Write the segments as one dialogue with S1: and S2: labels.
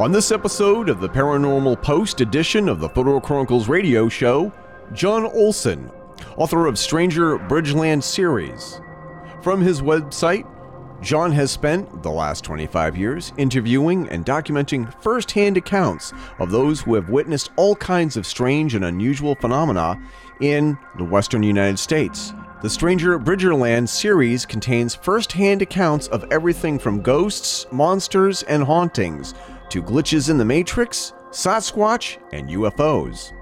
S1: On this episode of the Paranormal Post edition of the Fedora Chronicles radio show, John Olson, author of Stranger Bridgerland series. From his website, John has spent the last 25 years interviewing and documenting first hand accounts of those who have witnessed all kinds of strange and unusual phenomena in the western United States. The Stranger Bridgerland series contains first hand accounts of everything from ghosts, monsters, and hauntings to glitches in the Matrix, Sasquatch, and UFOs.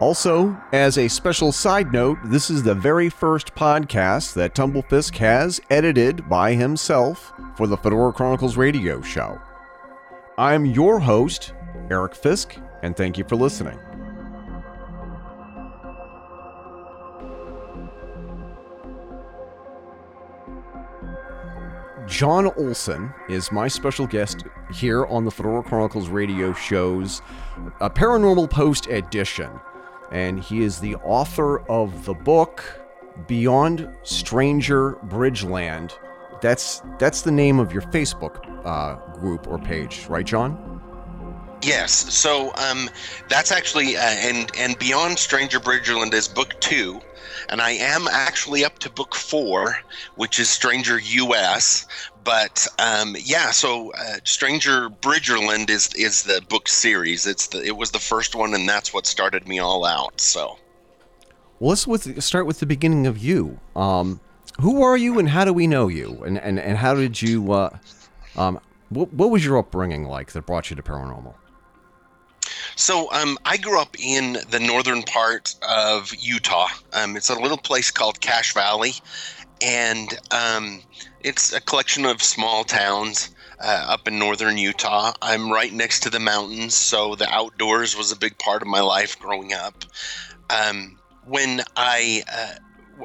S1: Also, as a special side note, this is the very first podcast that Tumblefisk has edited by himself for the Fedora Chronicles radio show. I'm your host, Eric Fisk, and thank you for listening. John Olson is my special guest here on the Fedora Chronicles radio show's a Paranormal Post edition. And he is the author of the book Beyond Stranger Bridgerland. That's that's the name of your Facebook uh, group or page, right, John?
S2: Yes. So um, that's actually uh, and and Beyond Stranger Bridgerland is book two and I am actually up to book four, which is Stranger U.S. But um, yeah, so uh, Stranger Bridgerland is is the book series. It's the it was the first one, and that's what started me all out. So,
S1: well, let's with, start with the beginning of you. Um, who are you, and how do we know you, and and, and how did you? Uh, um, what, what was your upbringing like that brought you to paranormal?
S2: So um, I grew up in the northern part of Utah. Um, it's a little place called Cache Valley, and um, it's a collection of small towns uh, up in northern Utah. I'm right next to the mountains, so the outdoors was a big part of my life growing up. Um, when I uh,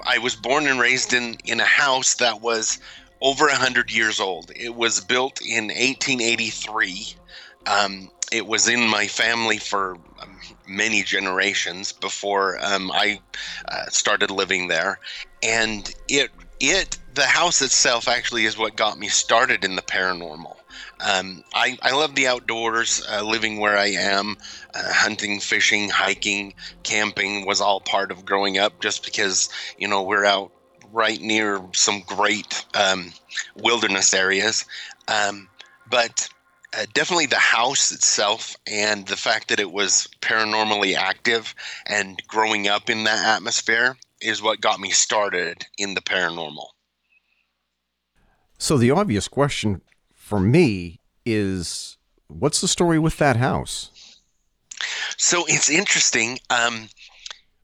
S2: I was born and raised in in a house that was over hundred years old. It was built in 1883. Um, it was in my family for um, many generations before um, I uh, started living there, and it it the house itself actually is what got me started in the paranormal. Um, I, I love the outdoors, uh, living where I am, uh, hunting, fishing, hiking, camping was all part of growing up just because, you know, we're out right near some great um, wilderness areas. Um, but uh, definitely the house itself and the fact that it was paranormally active and growing up in that atmosphere is what got me started in the paranormal.
S1: So the obvious question for me is what's the story with that house?
S2: So it's interesting. Um,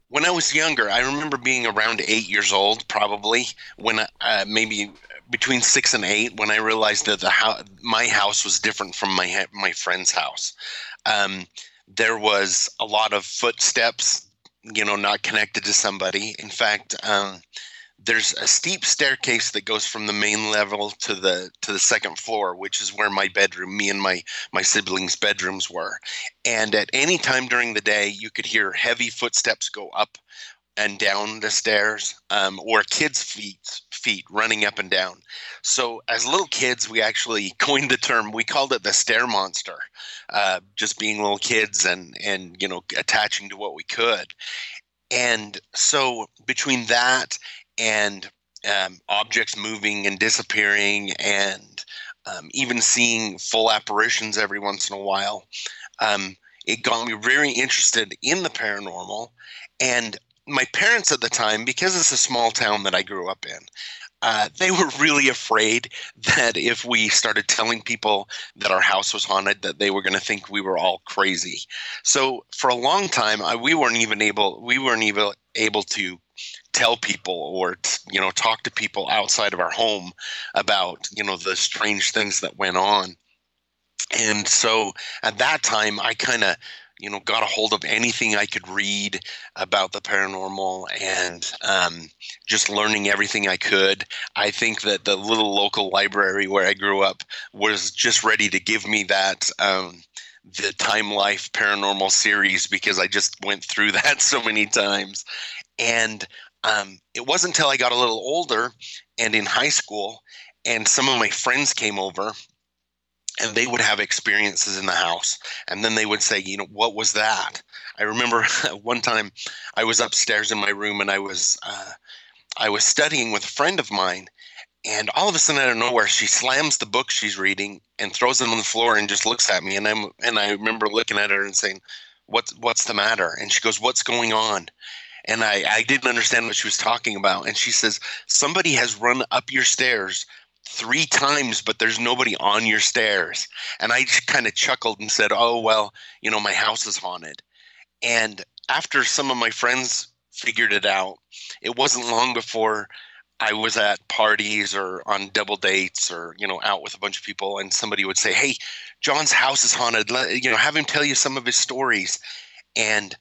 S2: when I was younger, I remember being around eight years old, probably when uh, maybe between six and eight when I realized that the house, my house was different from my my friend's house. Um, there was a lot of footsteps, you know, not connected to somebody. In fact, um, there's a steep staircase that goes from the main level to the to the second floor, which is where my bedroom, me and my my siblings' bedrooms were. And at any time during the day, you could hear heavy footsteps go up and down the stairs, um, or kids' feet feet running up and down. So as little kids, we actually coined the term. We called it the stair monster, uh, just being little kids and and you know attaching to what we could. And so between that and um, objects moving and disappearing, and um, even seeing full apparitions every once in a while, um, it got me very interested in the paranormal. And my parents at the time, because it's a small town that I grew up in, uh, they were really afraid that if we started telling people that our house was haunted, that they were going to think we were all crazy. So for a long time, I, we weren't even able we weren't even able to tell people or you know talk to people outside of our home about you know the strange things that went on. And so at that time, I kind of you know got a hold of anything I could read about the paranormal and um, just learning everything I could. I think that the little local library where I grew up was just ready to give me that. Um, the Time Life Paranormal series because I just went through that so many times. And um, it wasn't until I got a little older and in high school, and some of my friends came over and they would have experiences in the house and then they would say you know what was that? I remember one time i was upstairs in my room and i was uh, i was studying with a friend of mine and all of a sudden out of nowhere she slams the book she's reading and throws it on the floor and just looks at me and i'm and i remember looking at her and saying what's what's the matter? And she goes what's going on? And I, I didn't understand what she was talking about and she says somebody has run up your stairs three times, but there's nobody on your stairs. And I just kind of chuckled and said, Oh, well, you know, my house is haunted. And after some of my friends figured it out, it wasn't long before I was at parties or on double dates or, you know, out with a bunch of people and somebody would say, Hey, John's house is haunted. Let, you know, have him tell you some of his stories. And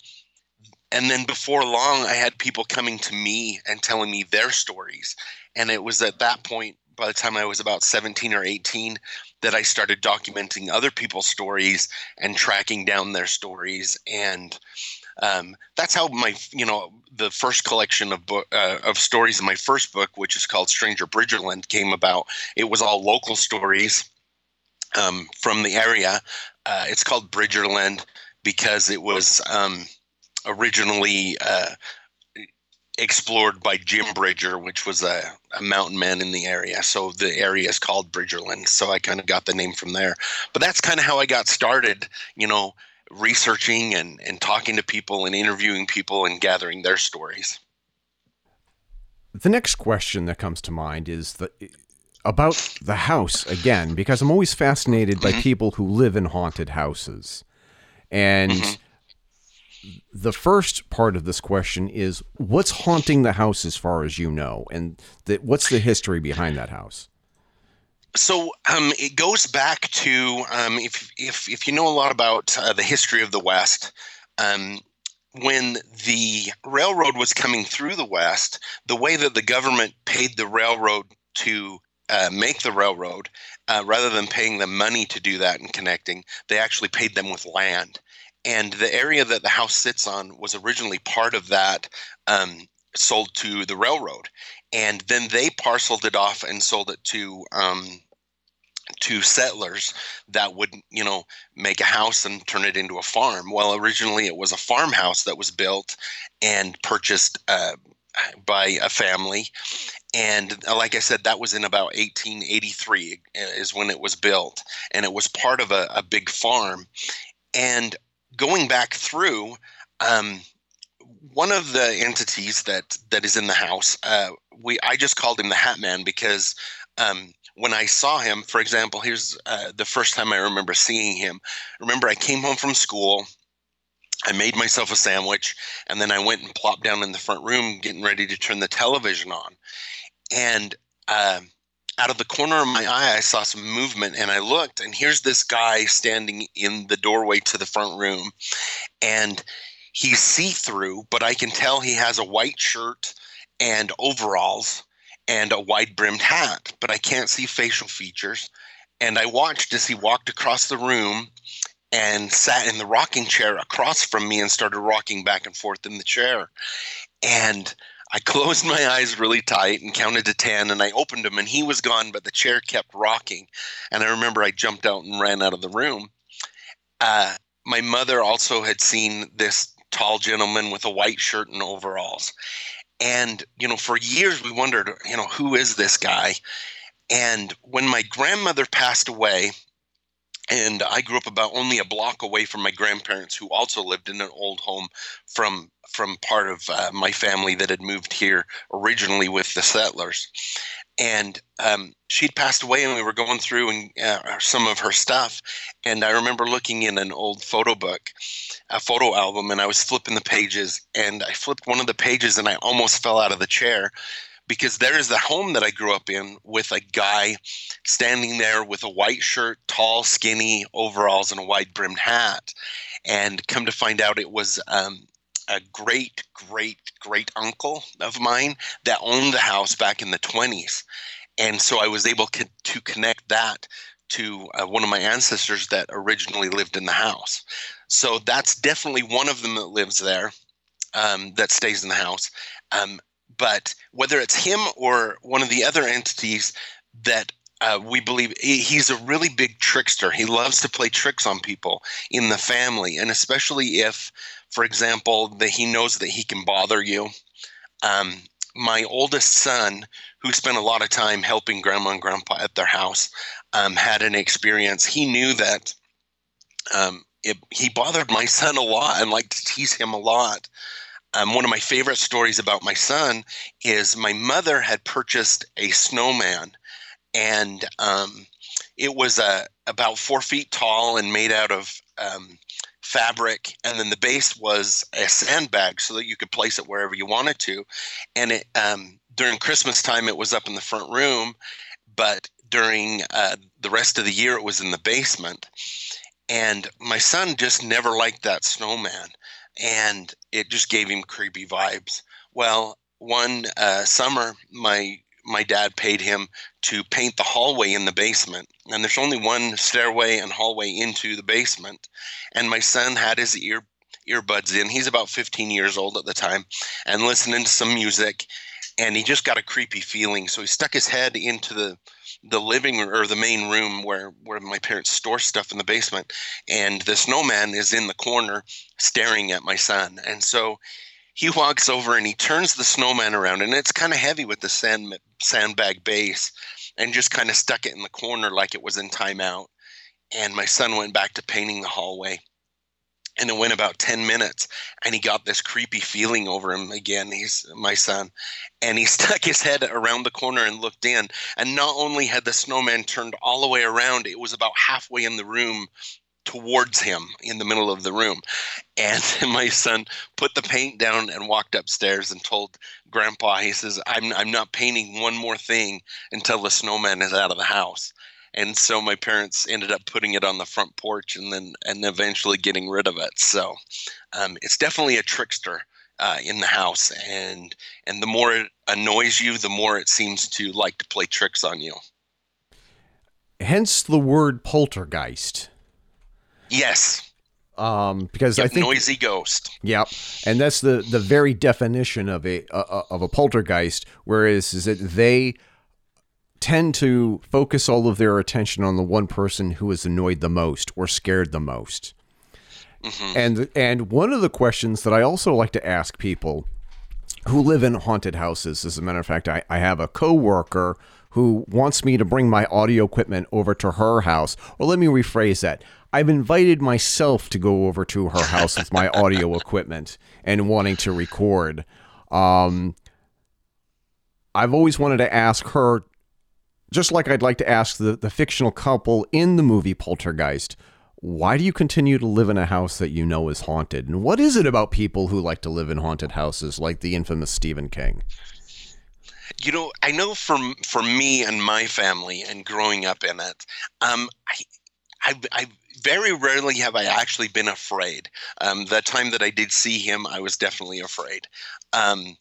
S2: and then before long I had people coming to me and telling me their stories. And it was at that point by the time I was about 17 or 18 that I started documenting other people's stories and tracking down their stories. And um, that's how my, you know, the first collection of book, uh, of stories in my first book, which is called Stranger Bridgerland, came about. It was all local stories um, from the area. Uh, it's called Bridgerland because it was um, originally uh, explored by Jim Bridger, which was a, a, mountain man in the area. So the area is called Bridgerland. So I kind of got the name from there. But that's kind of how I got started, you know, researching and, and talking to people and interviewing people and gathering their stories.
S1: The next question that comes to mind is the about the house again, because I'm always fascinated by mm-hmm. people who live in haunted houses. And mm-hmm the first part of this question is what's haunting the house as far as you know? And the, what's the history behind that house?
S2: So um, it goes back to um, if, if, if you know a lot about uh, the history of the west um, when the railroad was coming through the west the way that the government paid the railroad to uh, make the railroad uh, rather than paying them money to do that and connecting they actually paid them with land and the area that the house sits on was originally part of that um, sold to the railroad. And then they parceled it off and sold it to um, to settlers that would you know make a house and turn it into a farm. Well originally it was a farmhouse that was built and purchased uh, by a family. And uh, like i said that was in about 1883 uh, is when it was built. And it was part of a, a big farm. And going back through, um, one of the entities that that is in the house, uh, we I just called him the Hat Man because um, when I saw him, for example, here's uh, the first time I remember seeing him. Remember, I came home from school. I made myself a sandwich, and then I went and plopped down in the front room, getting ready to turn the television on. And uh, out of the corner of my eye, I saw some movement and I looked, and here's this guy standing in the doorway to the front room. And he's see through, but I can tell he has a white shirt and overalls and a wide brimmed hat, but I can't see facial features. And I watched as he walked across the room and sat in the rocking chair across from me and started rocking back and forth in the chair. And I closed my eyes really tight and counted to 10 and I opened them and he was gone, but the chair kept rocking. And I remember I jumped out and ran out of the room. Uh, my mother also had seen this tall gentleman with a white shirt and overalls. And, you know, for years we wondered, you know, who is this guy? And when my grandmother passed away, and I grew up about only a block away from my grandparents, who also lived in an old home from from part of uh, my family that had moved here originally with the settlers. And um, she'd passed away, and we were going through and uh, some of her stuff. And I remember looking in an old photo book, a photo album, and I was flipping the pages. And I flipped one of the pages, and I almost fell out of the chair because there is the home that I grew up in with a guy standing there with a white shirt, tall, skinny overalls, and a wide brimmed hat. And come to find out, it was um, a great, great, great uncle of mine that owned the house back in the 20s. And so I was able to connect that to uh, one of my ancestors that originally lived in the house. So that's definitely one of them that lives there, um, that stays in the house. Um, but whether it's him or one of the other entities that uh, we believe he's a really big trickster. He loves to play tricks on people in the family, and especially if, for example, that he knows that he can bother you. Um, my oldest son, who spent a lot of time helping grandma and grandpa at their house, um, had an experience. He knew that um, it, he bothered my son a lot and liked to tease him a lot. Um, one of my favorite stories about my son is my mother had purchased a snowman, and um, it was uh, about four feet tall and made out of um, fabric, and then the base was a sandbag so that you could place it wherever you wanted to. And it um, during Christmas time, it was up in the front room, but during uh, the rest of the year, it was in the basement. And my son just never liked that snowman and it just gave him creepy vibes. Well, one uh, summer, my my dad paid him to paint the hallway in the basement, and there's only one stairway and hallway into the basement. And my son had his ear earbuds in. He's about 15 years old at the time, and listening to some music, and he just got a creepy feeling. So he stuck his head into the the living room or the main room where where my parents store stuff in the basement and the snowman is in the corner staring at my son. And so he walks over and he turns the snowman around and it's kind of heavy with the sand sandbag base and just kind of stuck it in the corner like it was in timeout and my son went back to painting the hallway and it went about 10 minutes and he got this creepy feeling over him again. He's my son. And he stuck his head around the corner and looked in. And not only had the snowman turned all the way around it was about halfway in the room towards him in the middle of the room. And my son put the paint down and walked upstairs and told grandpa he says i'm, I'm not painting one more thing until the snowman is out of the house and so my parents ended up putting it on the front porch and then and eventually getting rid of it so um, it's definitely a trickster uh, in the house and and the more it annoys you the more it seems to like to play tricks on you
S1: hence the word poltergeist
S2: yes
S1: um, because
S2: yep,
S1: I think
S2: noisy ghost.
S1: Yep, and that's the the very definition of a uh, of a poltergeist. Whereas is that they tend to focus all of their attention on the one person who is annoyed the most or scared the most. Mm-hmm. And and one of the questions that I also like to ask people who live in haunted houses, as a matter of fact, I, I have a coworker who wants me to bring my audio equipment over to her house. Or let me rephrase that. I've invited myself to go over to her house with my audio equipment and wanting to record. Um, I've always wanted to ask her just like I'd like to ask the, the fictional couple in the movie Poltergeist, why do you continue to live in a house that you know is haunted? And what is it about people who like to live in haunted houses like the infamous Stephen King?
S2: You know, I know for for me and my family and growing up in it, um, I, I, I very rarely have I actually been afraid. Um, the time that I did see him, I was definitely afraid. Um,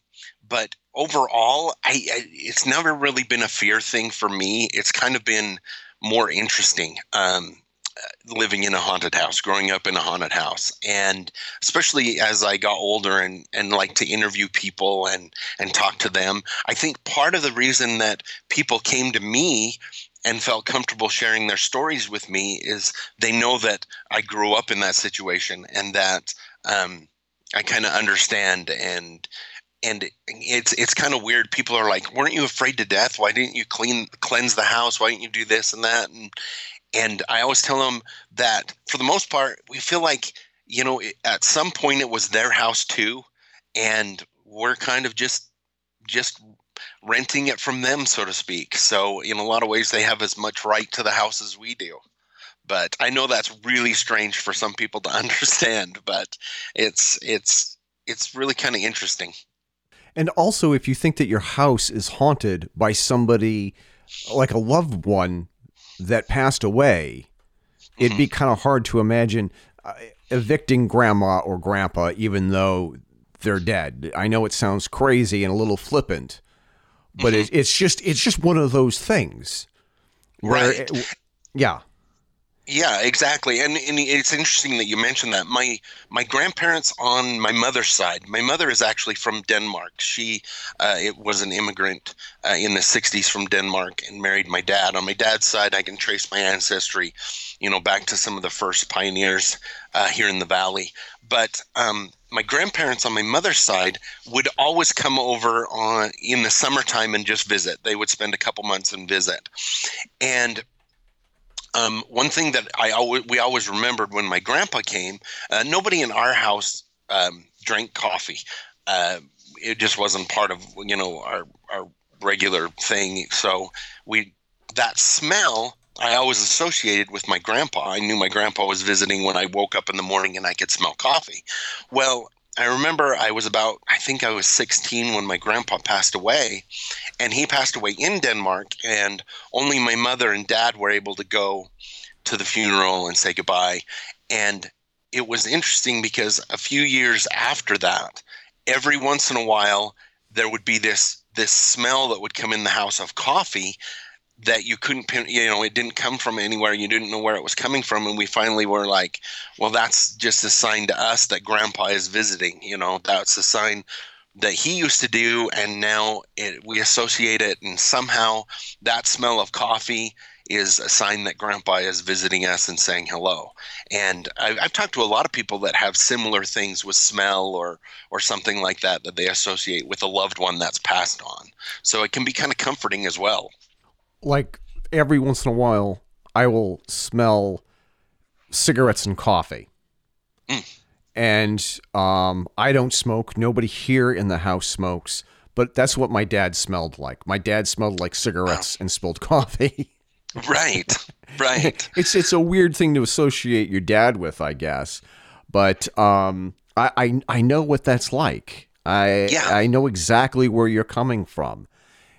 S2: but overall, I, I, it's never really been a fear thing for me. It's kind of been more interesting um, uh, living in a haunted house, growing up in a haunted house, and especially as I got older and and like to interview people and and talk to them. I think part of the reason that people came to me and felt comfortable sharing their stories with me is they know that I grew up in that situation and that um, I kind of understand and and it's it's kind of weird. People are like, "Weren't you afraid to death? Why didn't you clean cleanse the house? Why didn't you do this and that?" And and I always tell them that for the most part, we feel like you know at some point it was their house too, and we're kind of just just renting it from them, so to speak. So in a lot of ways, they have as much right to the house as we do. But I know that's really strange for some people to understand, but it's it's it's really kind of interesting.
S1: And also, if you think that your house is haunted by somebody like a loved one that passed away, mm-hmm. it'd be mm-hmm. kind of hard to imagine uh, evicting grandma or grandpa, even though they're dead. I know it sounds crazy and a little flippant, but mm-hmm. it, it's just it's just one of those things.
S2: Where right. It,
S1: yeah.
S2: Yeah, exactly. And, and it's interesting that you mentioned that. My my grandparents on my mother's side. My mother is actually from Denmark. She uh, it was an immigrant uh, in the '60s from Denmark and married my dad. On my dad's side, I can trace my ancestry, you know, back to some of the first pioneers uh, here in the valley. But um, my grandparents on my mother's side would always come over on in the summertime and just visit. They would spend a couple months and visit, and um, one thing that I always we always remembered when my grandpa came, uh, nobody in our house um, drank coffee. Uh, it just wasn't part of you know our our regular thing. So we that smell I always associated with my grandpa. I knew my grandpa was visiting when I woke up in the morning and I could smell coffee. Well, I remember I was about, I think I was 16 when my grandpa passed away, and he passed away in Denmark, and only my mother and dad were able to go to the funeral and say goodbye. And it was interesting because a few years after that, every once in a while, there would be this this smell that would come in the house of coffee that you couldn't pin you know it didn't come from anywhere. You didn't know where it was coming from. And we finally were like well that's just a sign to us that grandpa is visiting you know that's a sign that he used to do. And now it, we associate it and somehow that smell of coffee is a sign that grandpa is visiting us and saying hello. And I've, I've talked to a lot of people that have similar things with smell or or something like that that they associate with a loved one that's passed on. So it can be kind of comforting as well
S1: like every once in a while, I will smell cigarettes and coffee. Mm. And um, I don't smoke. Nobody here in the house smokes, but that's what my dad smelled like. My dad smelled like cigarettes and spilled coffee.
S2: right, right.
S1: it's it's a weird thing to associate your dad with, I guess. But um, I, I I know what that's like. I yeah. I know exactly where you're coming from,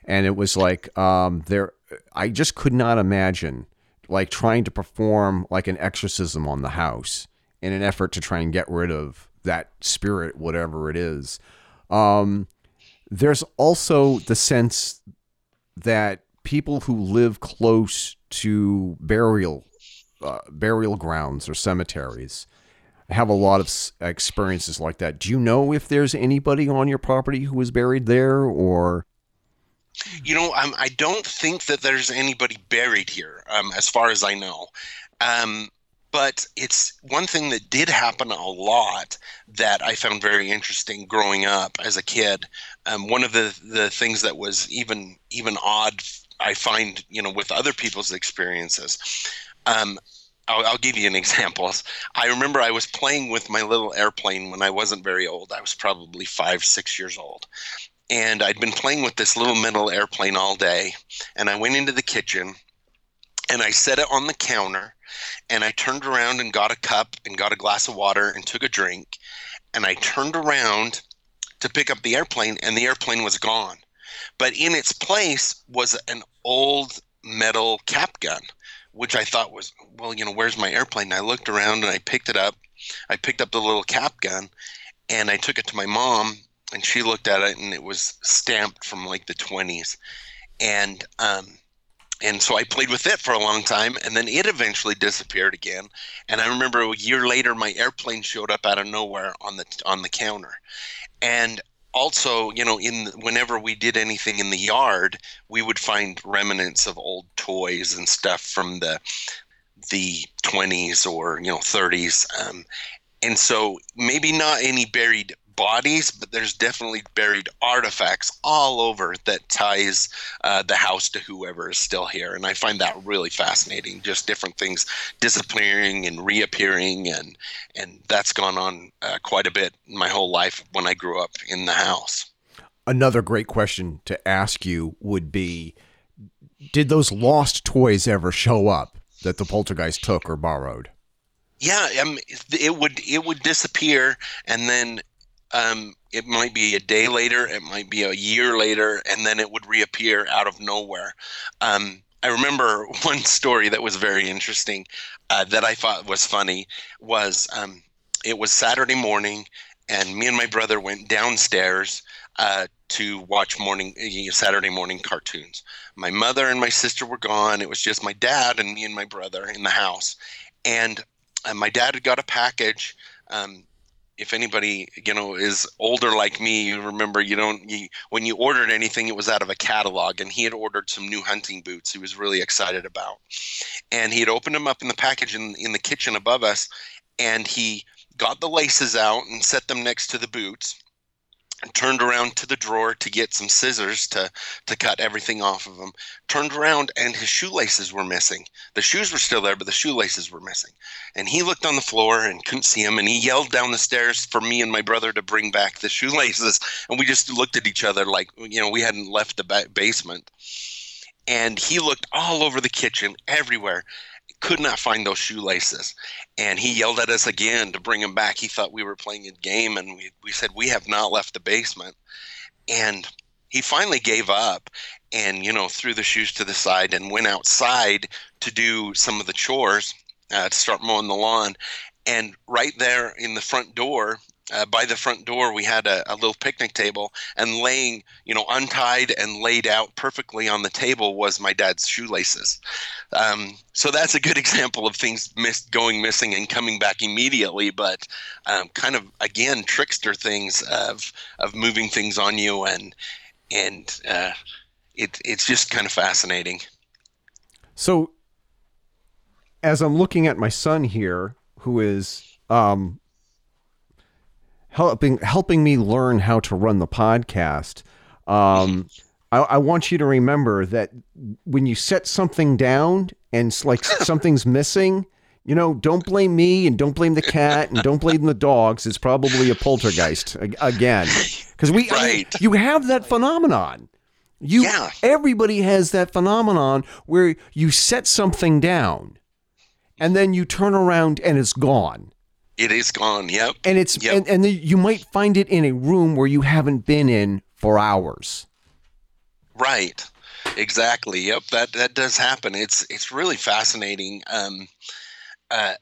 S1: and it was like um, there I just could not imagine like trying to perform like an exorcism on the house in an effort to try and get rid of that spirit, whatever it is. Um, there's also the sense that people who live close to burial uh, burial grounds or cemeteries have a lot of experiences like that. Do you know if there's anybody on your property who was buried there, or
S2: you know, um, I don't think that there's anybody buried here, um, as far as I know. Um, but it's one thing that did happen a lot that I found very interesting growing up as a kid. Um, one of the the things that was even even odd, I find, you know, with other people's experiences. Um, I'll, I'll, give you an example. I remember I was playing with my little airplane when I wasn't very old. I was probably five, six years old, and I'd been playing with this little metal airplane all day. And I went into the kitchen and I set it on the counter and I turned around and got a cup and got a glass of water and took a drink. And I turned around to pick up the airplane and the airplane was gone. But in its place was an old metal cap gun, which I thought was, well, you know, where's my airplane? And I looked around and I picked it up. I picked up the little cap gun and I took it to my mom and she looked at it and it was stamped from like the 20s and um and so I played with it for a long time, and then it eventually disappeared again. And I remember a year later, my airplane showed up out of nowhere on the on the counter. And also, you know, in whenever we did anything in the yard, we would find remnants of old toys and stuff from the the 20s or you know 30s. Um, and so maybe not any buried bodies, but there's definitely buried artifacts all over that ties uh, the house to whoever is still here, and I find that really fascinating. Just different things disappearing and reappearing, and and that's gone on uh, quite a bit my whole life when I grew up in the house.
S1: Another great question to ask you would be: Did those lost toys ever show up that the poltergeist took or borrowed?
S2: yeah um, it would it would disappear and then um, it might be a day later, it might be a year later, and then it would reappear out of nowhere. Um, I remember one story that was very interesting uh, that I thought was funny was um, it was Saturday morning and me and my brother went downstairs uh, to watch morning uh, Saturday morning cartoons. My mother and my sister were gone. It was just my dad and me and my brother in the house, and uh, my dad had got a package. Um, if anybody you know is older like me you remember you don't you, when you ordered anything it was out of a catalog and he had ordered some new hunting boots he was really excited about. And he had opened them up in the package in, in the kitchen above us and he got the laces out and set them next to the boots turned around to the drawer to get some scissors to to cut everything off of him turned around and his shoelaces were missing. The shoes were still there but the shoelaces were missing. And he looked on the floor and couldn't see them and he yelled down the stairs for me and my brother to bring back the shoelaces. And we just looked at each other like you know we hadn't left the ba- basement. And he looked all over the kitchen everywhere could not find those shoelaces. And he yelled at us again to bring him back. He thought we were playing a game, and we, we said, We have not left the basement. And he finally gave up and, you know, threw the shoes to the side and went outside to do some of the chores uh, to start mowing the lawn. And right there in the front door, uh, by the front door we had a, a, little picnic table and laying you know untied and laid out perfectly on the table was my dad's shoelaces. Um, so that's a good example of things missed going missing and coming back immediately but um, kind of again trickster things of of moving things on you and and uh, it, it's just kind of fascinating.
S1: So as i'm looking at my son here who is um, helping helping me learn how to run the podcast. Um, I, I, want you to remember that when you set something down and like something's missing, you know, don't blame me and don't blame the cat and don't blame the dogs. It's probably a poltergeist again, because we right. I mean, you have that phenomenon. You yeah. everybody has that phenomenon where you set something down and then you turn around and it's gone.
S2: It is gone. Yep.
S1: And it's
S2: yep.
S1: and, and the, you might find it in a room where you haven't been in for hours.
S2: Right. Exactly. Yep. That that does happen. It's it's really fascinating. Um, uh,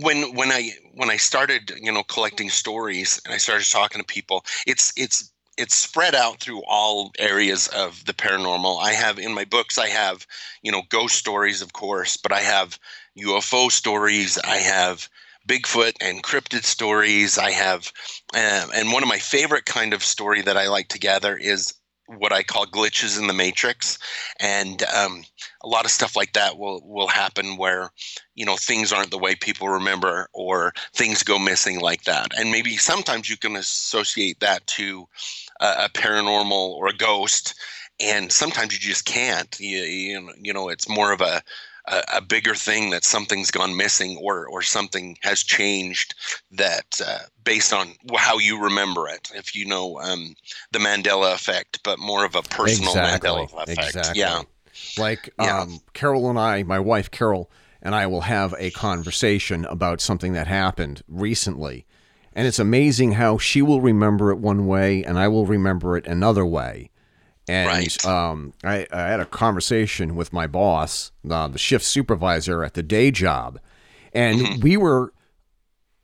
S2: when when I when I started, you know, collecting stories and I started talking to people, it's it's it's spread out through all areas of the paranormal. I have in my books, I have, you know, ghost stories, of course, but I have UFO stories. I have Bigfoot and cryptid stories. I have, um, and one of my favorite kind of story that I like to gather is what I call glitches in the matrix, and um, a lot of stuff like that will will happen where you know things aren't the way people remember, or things go missing like that, and maybe sometimes you can associate that to a, paranormal or a ghost, and sometimes you just can't. You, you, you know, it's more of a a, a, bigger thing that something's gone missing or or something has changed that uh, based on how you remember it. If you know um, the Mandela effect, but more of a personal exactly. Mandela effect. Exactly. Yeah.
S1: Like yeah. Um, Carol and I, my wife Carol and I will have a conversation about something that happened recently. And it's amazing how she will remember it one way and I will remember it another way. And right. um, I, I, had a conversation with my boss, uh, the shift supervisor at the day job, and mm-hmm. we were,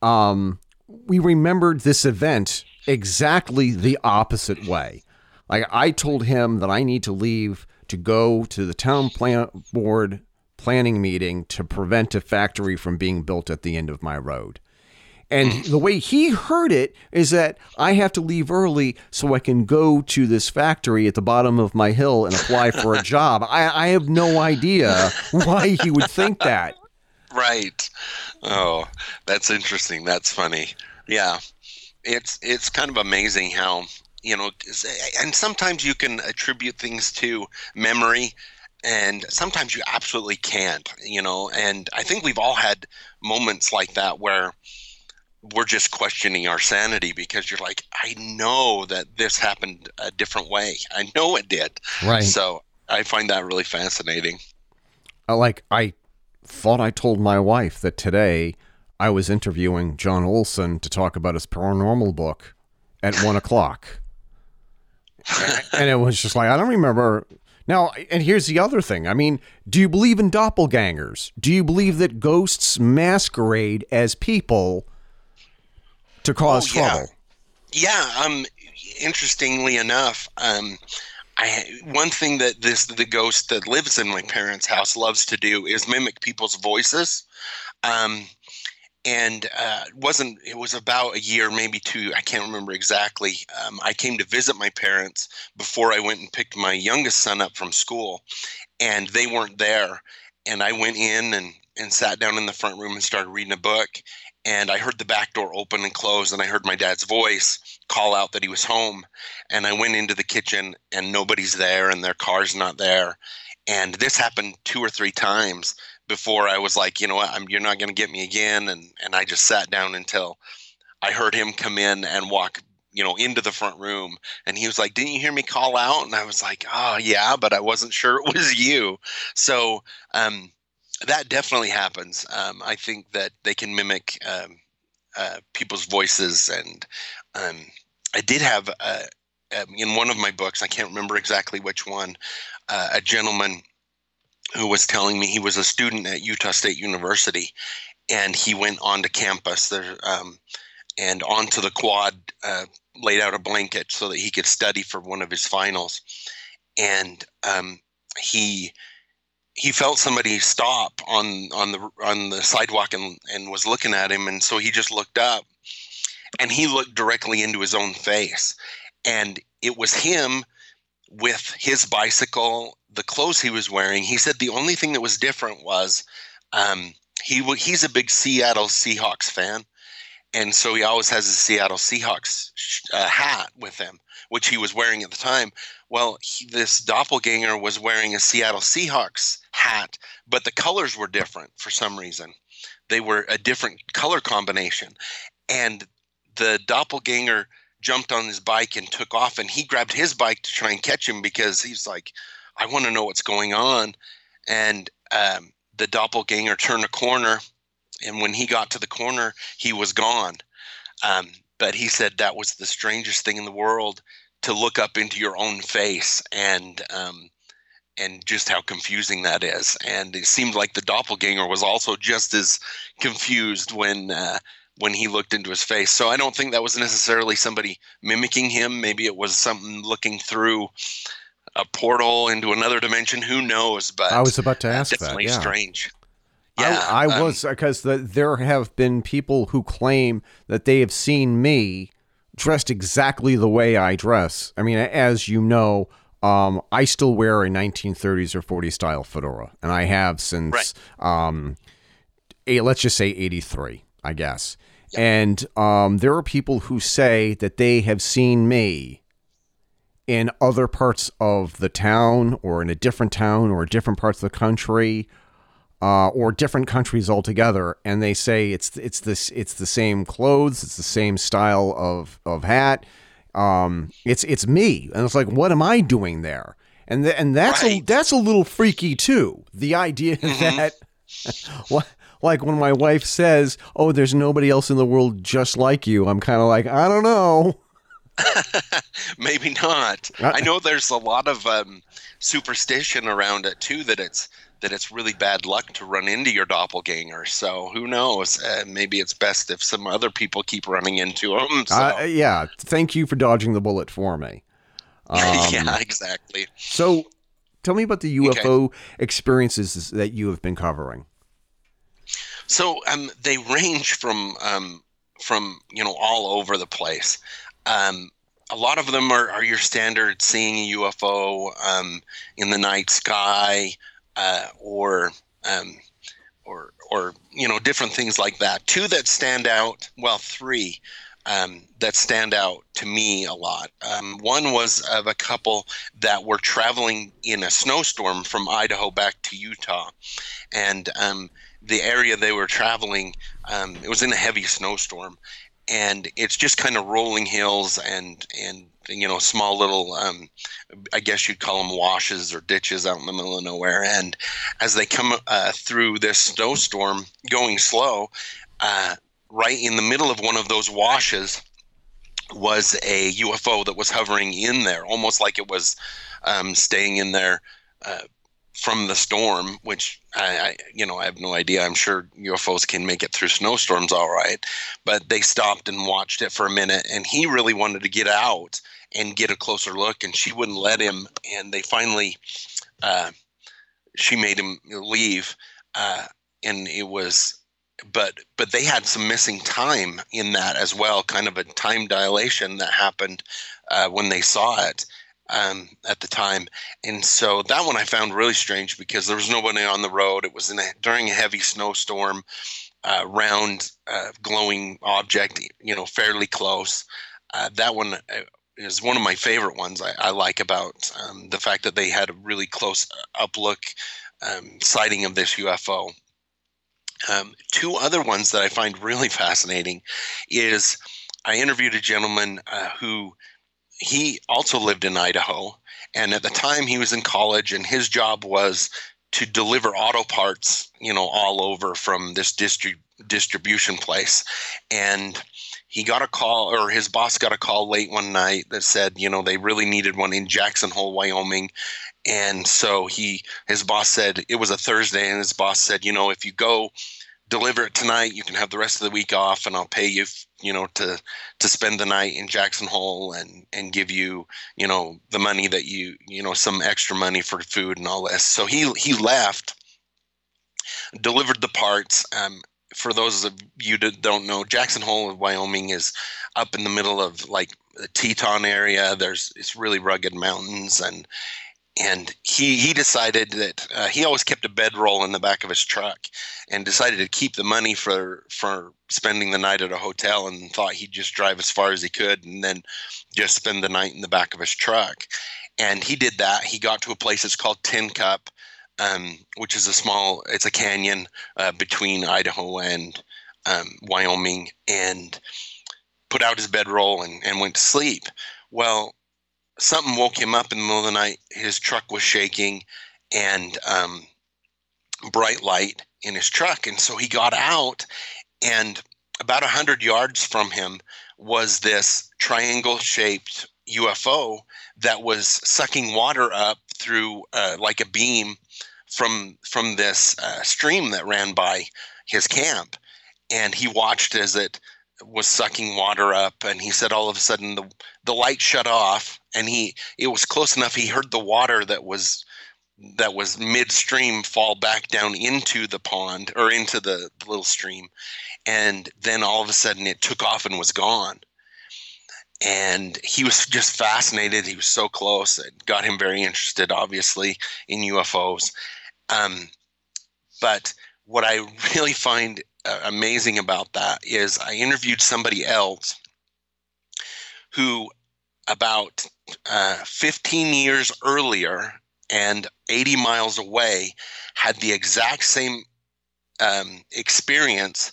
S1: um, we remembered this event exactly the opposite way. Like I told him that I need to leave to go to the town plan board planning meeting to prevent a factory from being built at the end of my road. And mm. the way he heard it is that I have to leave early so I can go to this factory at the bottom of my hill and apply for a job. I, I have no idea why he would think that.
S2: Right. Oh, that's interesting. That's funny. Yeah. It's it's kind of amazing how you know and sometimes you can attribute things to memory and sometimes you absolutely can't you know and i think we've all had moments like that where we're just questioning our sanity because you're like, I know that this happened a different way. I know it did.
S1: Right.
S2: So I find that really fascinating.
S1: Uh, like I thought I told my wife that today I was interviewing John Olson to talk about his paranormal book at one o'clock. and it was just like I don't remember now, and here's the other thing. I mean, do you believe in doppelgangers? Do you believe that ghosts masquerade as people to cause oh, trouble.
S2: Yeah. Um. Interestingly enough, um, I one thing that this the ghost that lives in my parents' house loves to do is mimic people's voices. Um, and uh, it wasn't it was about a year maybe two i can't remember exactly um, i came to visit my parents before i went and picked my youngest son up from school and they weren't there and i went in and and sat down in the front room and started reading a book and i heard the back door open and close and i heard my dad's voice call out that he was home and i went into the kitchen and nobody's there and their car's not there and this happened two or three times before I was like, you know what, I'm, you're not going to get me again. And, and I just sat down until I heard him come in and walk, you know, into the front room. And he was like, didn't you hear me call out? And I was like, oh, yeah, but I wasn't sure it was you. So um, that definitely happens. Um, I think that they can mimic um, uh, people's voices. And um, I did have uh, um, in one of my books, I can't remember exactly which one, uh, a gentleman who was telling me he was a student at Utah State University, and he went onto campus there um, and onto the quad, uh, laid out a blanket so that he could study for one of his finals, and um, he he felt somebody stop on on the on the sidewalk and and was looking at him, and so he just looked up, and he looked directly into his own face, and it was him with his bicycle, the clothes he was wearing. He said the only thing that was different was um, he he's a big Seattle Seahawks fan, and so he always has a Seattle Seahawks uh, hat with him, which he was wearing at the time. Well, he, this doppelganger was wearing a Seattle Seahawks hat, but the colors were different for some reason. They were a different color combination, and the doppelganger jumped on his bike and took off and he grabbed his bike to try and catch him because he's like i want to know what's going on and um, the doppelganger turned a corner and when he got to the corner he was gone um, but he said that was the strangest thing in the world to look up into your own face and um, and just how confusing that is and it seemed like the doppelganger was also just as confused when uh, when he looked into his face. So I don't think that was necessarily somebody mimicking him. Maybe it was something looking through a portal into another dimension. Who knows? But
S1: I was about to ask definitely that.
S2: Yeah. strange.
S1: Yeah, I, I um, was because the, there have been people who claim that they have seen me dressed exactly the way I dress. I mean, as you know, um, I still wear a 1930s or 40s style fedora, and I have since right. um, a, let's just say 83, I guess. And um, there are people who say that they have seen me in other parts of the town or in a different town or different parts of the country uh, or different countries altogether. And they say it's it's this it's the same clothes, it's the same style of, of hat. Um, it's it's me. And it's like, what am I doing there? And th- and that's right. a that's a little freaky too. The idea mm-hmm. that what like when my wife says, "Oh, there's nobody else in the world just like you," I'm kind of like, I don't know.
S2: Maybe not. Uh, I know there's a lot of um, superstition around it too. That it's that it's really bad luck to run into your doppelganger. So who knows? Uh, maybe it's best if some other people keep running into them. So.
S1: Uh, yeah. Thank you for dodging the bullet for me.
S2: Um, yeah, exactly.
S1: So, tell me about the UFO okay. experiences that you have been covering.
S2: So um, they range from um, from you know all over the place. Um, a lot of them are, are your standard seeing a UFO um, in the night sky, uh, or um, or or you know different things like that. Two that stand out, well, three um, that stand out to me a lot. Um, one was of a couple that were traveling in a snowstorm from Idaho back to Utah, and um, the area they were traveling, um, it was in a heavy snowstorm, and it's just kind of rolling hills and and you know small little um, I guess you'd call them washes or ditches out in the middle of nowhere. And as they come uh, through this snowstorm, going slow, uh, right in the middle of one of those washes was a UFO that was hovering in there, almost like it was um, staying in there. Uh, from the storm, which I, I, you know, I have no idea. I'm sure UFOs can make it through snowstorms all right, but they stopped and watched it for a minute, and he really wanted to get out and get a closer look, and she wouldn't let him. And they finally, uh, she made him leave, uh, and it was, but but they had some missing time in that as well, kind of a time dilation that happened uh, when they saw it um, at the time. And so that one I found really strange because there was nobody on the road. It was in a, during a heavy snowstorm, uh, round uh, glowing object, you know, fairly close. Uh, that one uh, is one of my favorite ones I, I like about um, the fact that they had a really close uh, up look um, sighting of this UFO. Um, two other ones that I find really fascinating is I interviewed a gentleman uh, who he also lived in Idaho. And at the time, he was in college, and his job was to deliver auto parts, you know, all over from this distri- distribution place. And he got a call, or his boss got a call late one night that said, you know, they really needed one in Jackson Hole, Wyoming. And so he, his boss said it was a Thursday, and his boss said, you know, if you go deliver it tonight, you can have the rest of the week off, and I'll pay you you know to to spend the night in Jackson Hole and and give you you know the money that you you know some extra money for food and all this. So he he left, delivered the parts. Um, for those of you that don't know, Jackson Hole, Wyoming, is up in the middle of like the Teton area. There's it's really rugged mountains and and he he decided that uh, he always kept a bedroll in the back of his truck and decided to keep the money for for spending the night at a hotel and thought he'd just drive as far as he could and then just spend the night in the back of his truck. And he did that. He got to a place that's called tin cup um, which is a small it's a canyon uh, between idaho and um, wyoming and put out his bedroll and, and went to sleep. Well something woke him up in the middle of the night. His truck was shaking and um, bright light in his truck. And so he got out, and about 100 yards from him was this triangle shaped UFO that was sucking water up through uh, like a beam from from this uh, stream that ran by his camp and he watched as it was sucking water up and he said all of a sudden the the light shut off and he it was close enough he heard the water that was that was midstream fall back down into the pond or into the, little stream and then all of a sudden it took off and was gone. And he was just fascinated he was so close it got him very interested obviously in ufos um, but what i really find amazing about that is I interviewed somebody else who about uh, 15 years earlier and 80 miles away had the exact same um, experience.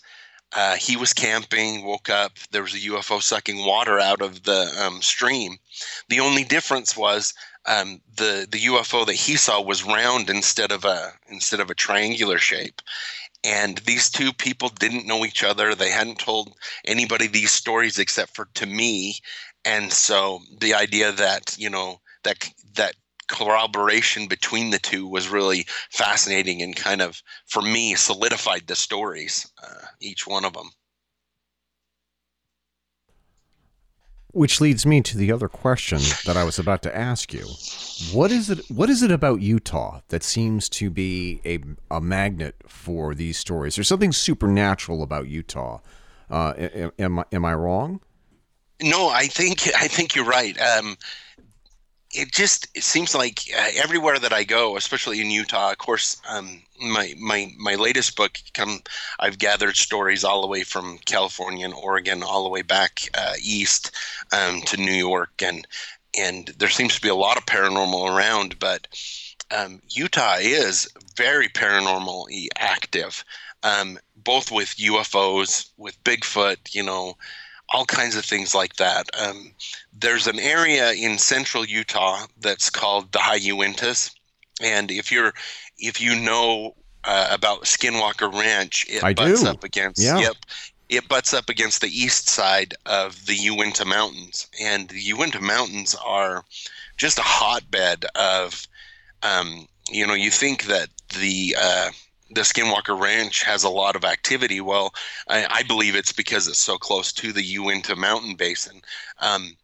S2: Uh, he was camping, woke up, there was a UFO sucking water out of the um, stream. The only difference was um, the the UFO that he saw was round instead of a instead of a triangular shape, and these two people didn't know each other. They hadn't told anybody these stories except for to me. And so the idea that you know that that corroboration between the two was really fascinating and kind of for me solidified the stories uh, each one of them
S1: Which leads me to the other question that I was about to ask you. What is it what is it about Utah that seems to be a, a magnet for these stories? There's something supernatural about Utah. Uh, am, am I wrong?
S2: No, I think I think you're right. Um, it just it seems like uh, everywhere that I go, especially in Utah, of course, um, my my my latest book come I've gathered stories all the way from California and Oregon, all the way back uh, east um, to New York, and and there seems to be a lot of paranormal around, but um, Utah is very paranormally active, um, both with UFOs, with Bigfoot, you know all kinds of things like that. Um, there's an area in central Utah that's called the High Uintas, and if you're if you know uh, about Skinwalker Ranch, it
S1: I
S2: butts
S1: do.
S2: up against
S1: Yeah.
S2: yep, it butts up against the east side of the Uinta Mountains, and the Uinta Mountains are just a hotbed of um, you know, you think that the uh, the Skinwalker Ranch has a lot of activity. Well, I, I, believe it's because it's so close to the Uinta Mountain Basin. Um,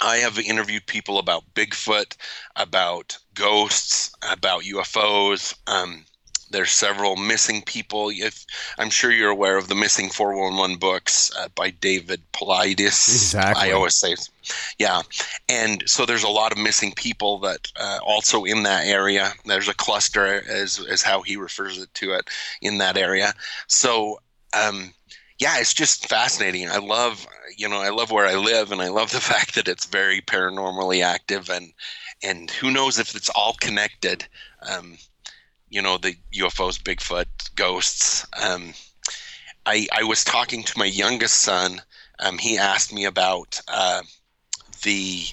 S2: I have interviewed people about Bigfoot, about ghosts, about UFOs. Um, there's several missing people. If I'm sure you're aware of the missing 411 books uh, by David Paulides.
S1: Exactly.
S2: I always say, yeah. And so there's a lot of missing people that uh, also in that area. There's a cluster, as as how he refers it to it in that area. So. Um, yeah, it's just fascinating. I love, you know, I love where I live, and I love the fact that it's very paranormally active, and and who knows if it's all connected. Um, you know, the UFOs, Bigfoot, ghosts. Um, I, I was talking to my youngest son. Um, he asked me about uh, the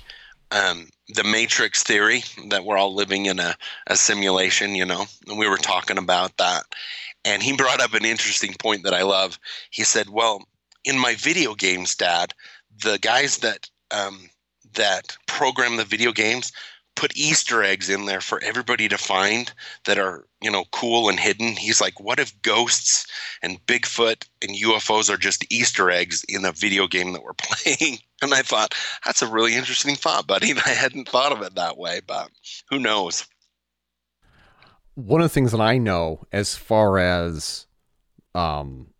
S2: um, the matrix theory that we're all living in a, a simulation, you know, and we were talking about that. And he brought up an interesting point that I love. He said, Well, in my video games, Dad, the guys that um, that program the video games put Easter eggs in there for everybody to find that are, you know, cool and hidden. He's like, what if ghosts and Bigfoot and UFOs are just Easter eggs in a video game that we're playing? And I thought, that's a really interesting thought, buddy. And I hadn't thought of it that way, but who knows?
S1: One of the things that I know as far as um,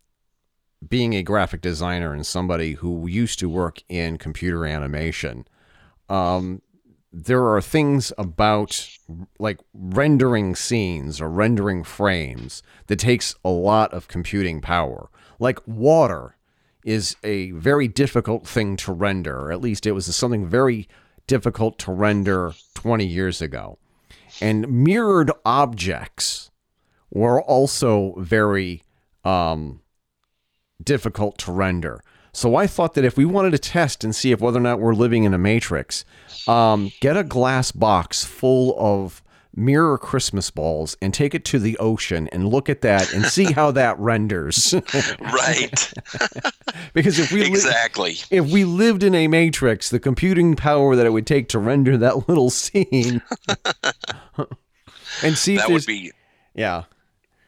S1: being a graphic designer and somebody who used to work in computer animation, um, there are things about like rendering scenes or rendering frames that takes a lot of computing power. Like water is a very difficult thing to render. At least it was something very difficult to render 20 years ago. And mirrored objects were also very um, difficult to render. So I thought that if we wanted to test and see if whether or not we're living in a matrix, um, get a glass box full of mirror Christmas balls and take it to the ocean and look at that and see how that renders.
S2: right.
S1: because if we
S2: exactly
S1: li- if we lived in a matrix, the computing power that it would take to render that little scene and see if
S2: that would be
S1: yeah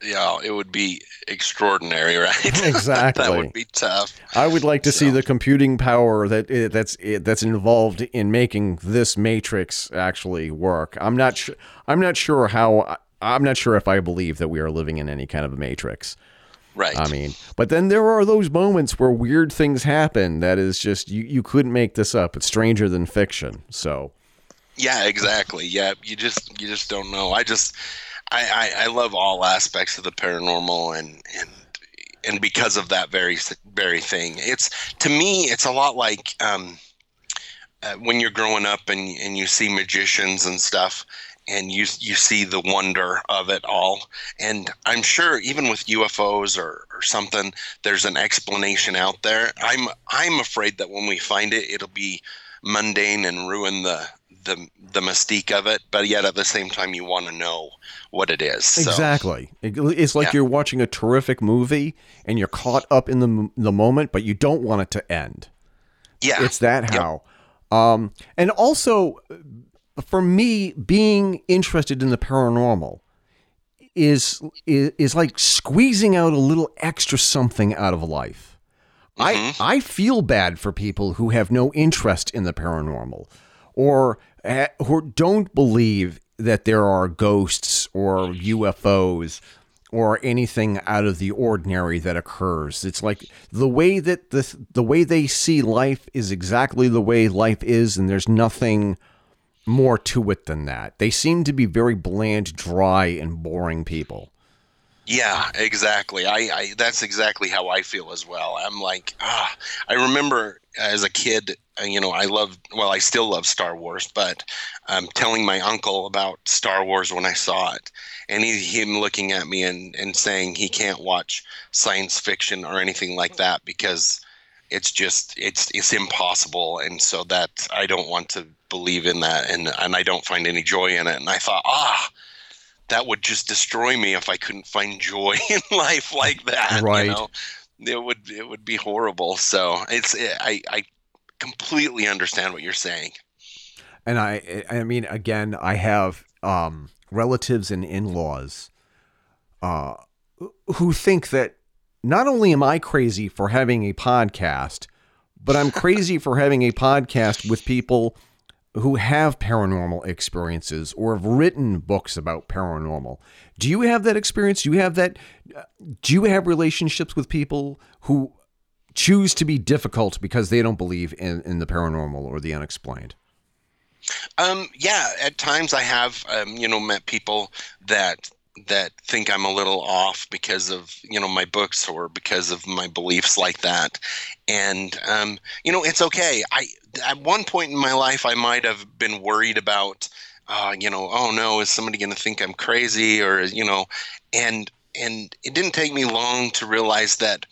S2: yeah, it would be extraordinary, right?
S1: Exactly.
S2: that would be tough.
S1: I would like to so. see the computing power that that's that's involved in making this matrix actually work. I'm not sure. I'm not sure how. I'm not sure if I believe that we are living in any kind of a matrix.
S2: Right.
S1: I mean, but then there are those moments where weird things happen that is just you you couldn't make this up. It's stranger than fiction. So.
S2: Yeah, exactly. Yeah, you just you just don't know. I just I, I, I love all aspects of the paranormal and and and because of that very very thing. It's to me it's a lot like um, uh, when you're growing up and and you see magicians and stuff and you you see the wonder of it all. And i'm sure even with ufos or, or something there's an explanation out there. I'm i'm afraid that when we find it it'll be mundane and ruin the the the mystique of it but yet at the same time you want to know what it is. So.
S1: Exactly. It's like yeah. you're watching a terrific movie and you're caught up in the the moment, but you don't want it to end.
S2: Yeah,
S1: it's that how. Yep. Um, and also, for me, being interested in the paranormal is, is is like squeezing out a little extra something out of life. Mm-hmm. I I feel bad for people who have no interest in the paranormal or who don't believe that there are ghosts or UFOs or anything out of the ordinary that occurs. It's like the way that the the way they see life is exactly the way life is and there's nothing more to it than that. They seem to be very bland, dry and boring people.
S2: Yeah, exactly. I, I that's exactly how I feel as well. I'm like, ah, I remember as a kid, you know, I love well, I still love Star Wars, but um, telling my uncle about Star Wars when I saw it, and he, him looking at me and and saying he can't watch science fiction or anything like that because it's just it's it's impossible, and so that I don't want to believe in that, and and I don't find any joy in it. And I thought, ah that would just destroy me if I couldn't find joy in life like that.
S1: Right.
S2: You know? It would it would be horrible. So it's I I completely understand what you're saying.
S1: And I I mean again I have um relatives and in-laws uh, who think that not only am I crazy for having a podcast, but I'm crazy for having a podcast with people who have paranormal experiences or have written books about paranormal. Do you have that experience? Do you have that? Do you have relationships with people who choose to be difficult because they don't believe in, in the paranormal or the unexplained?
S2: Um, yeah, at times I have, um, you know, met people that that think I'm a little off because of you know my books or because of my beliefs like that, and um, you know it's okay. I at one point in my life I might have been worried about, uh, you know, oh no, is somebody going to think I'm crazy or you know, and and it didn't take me long to realize that,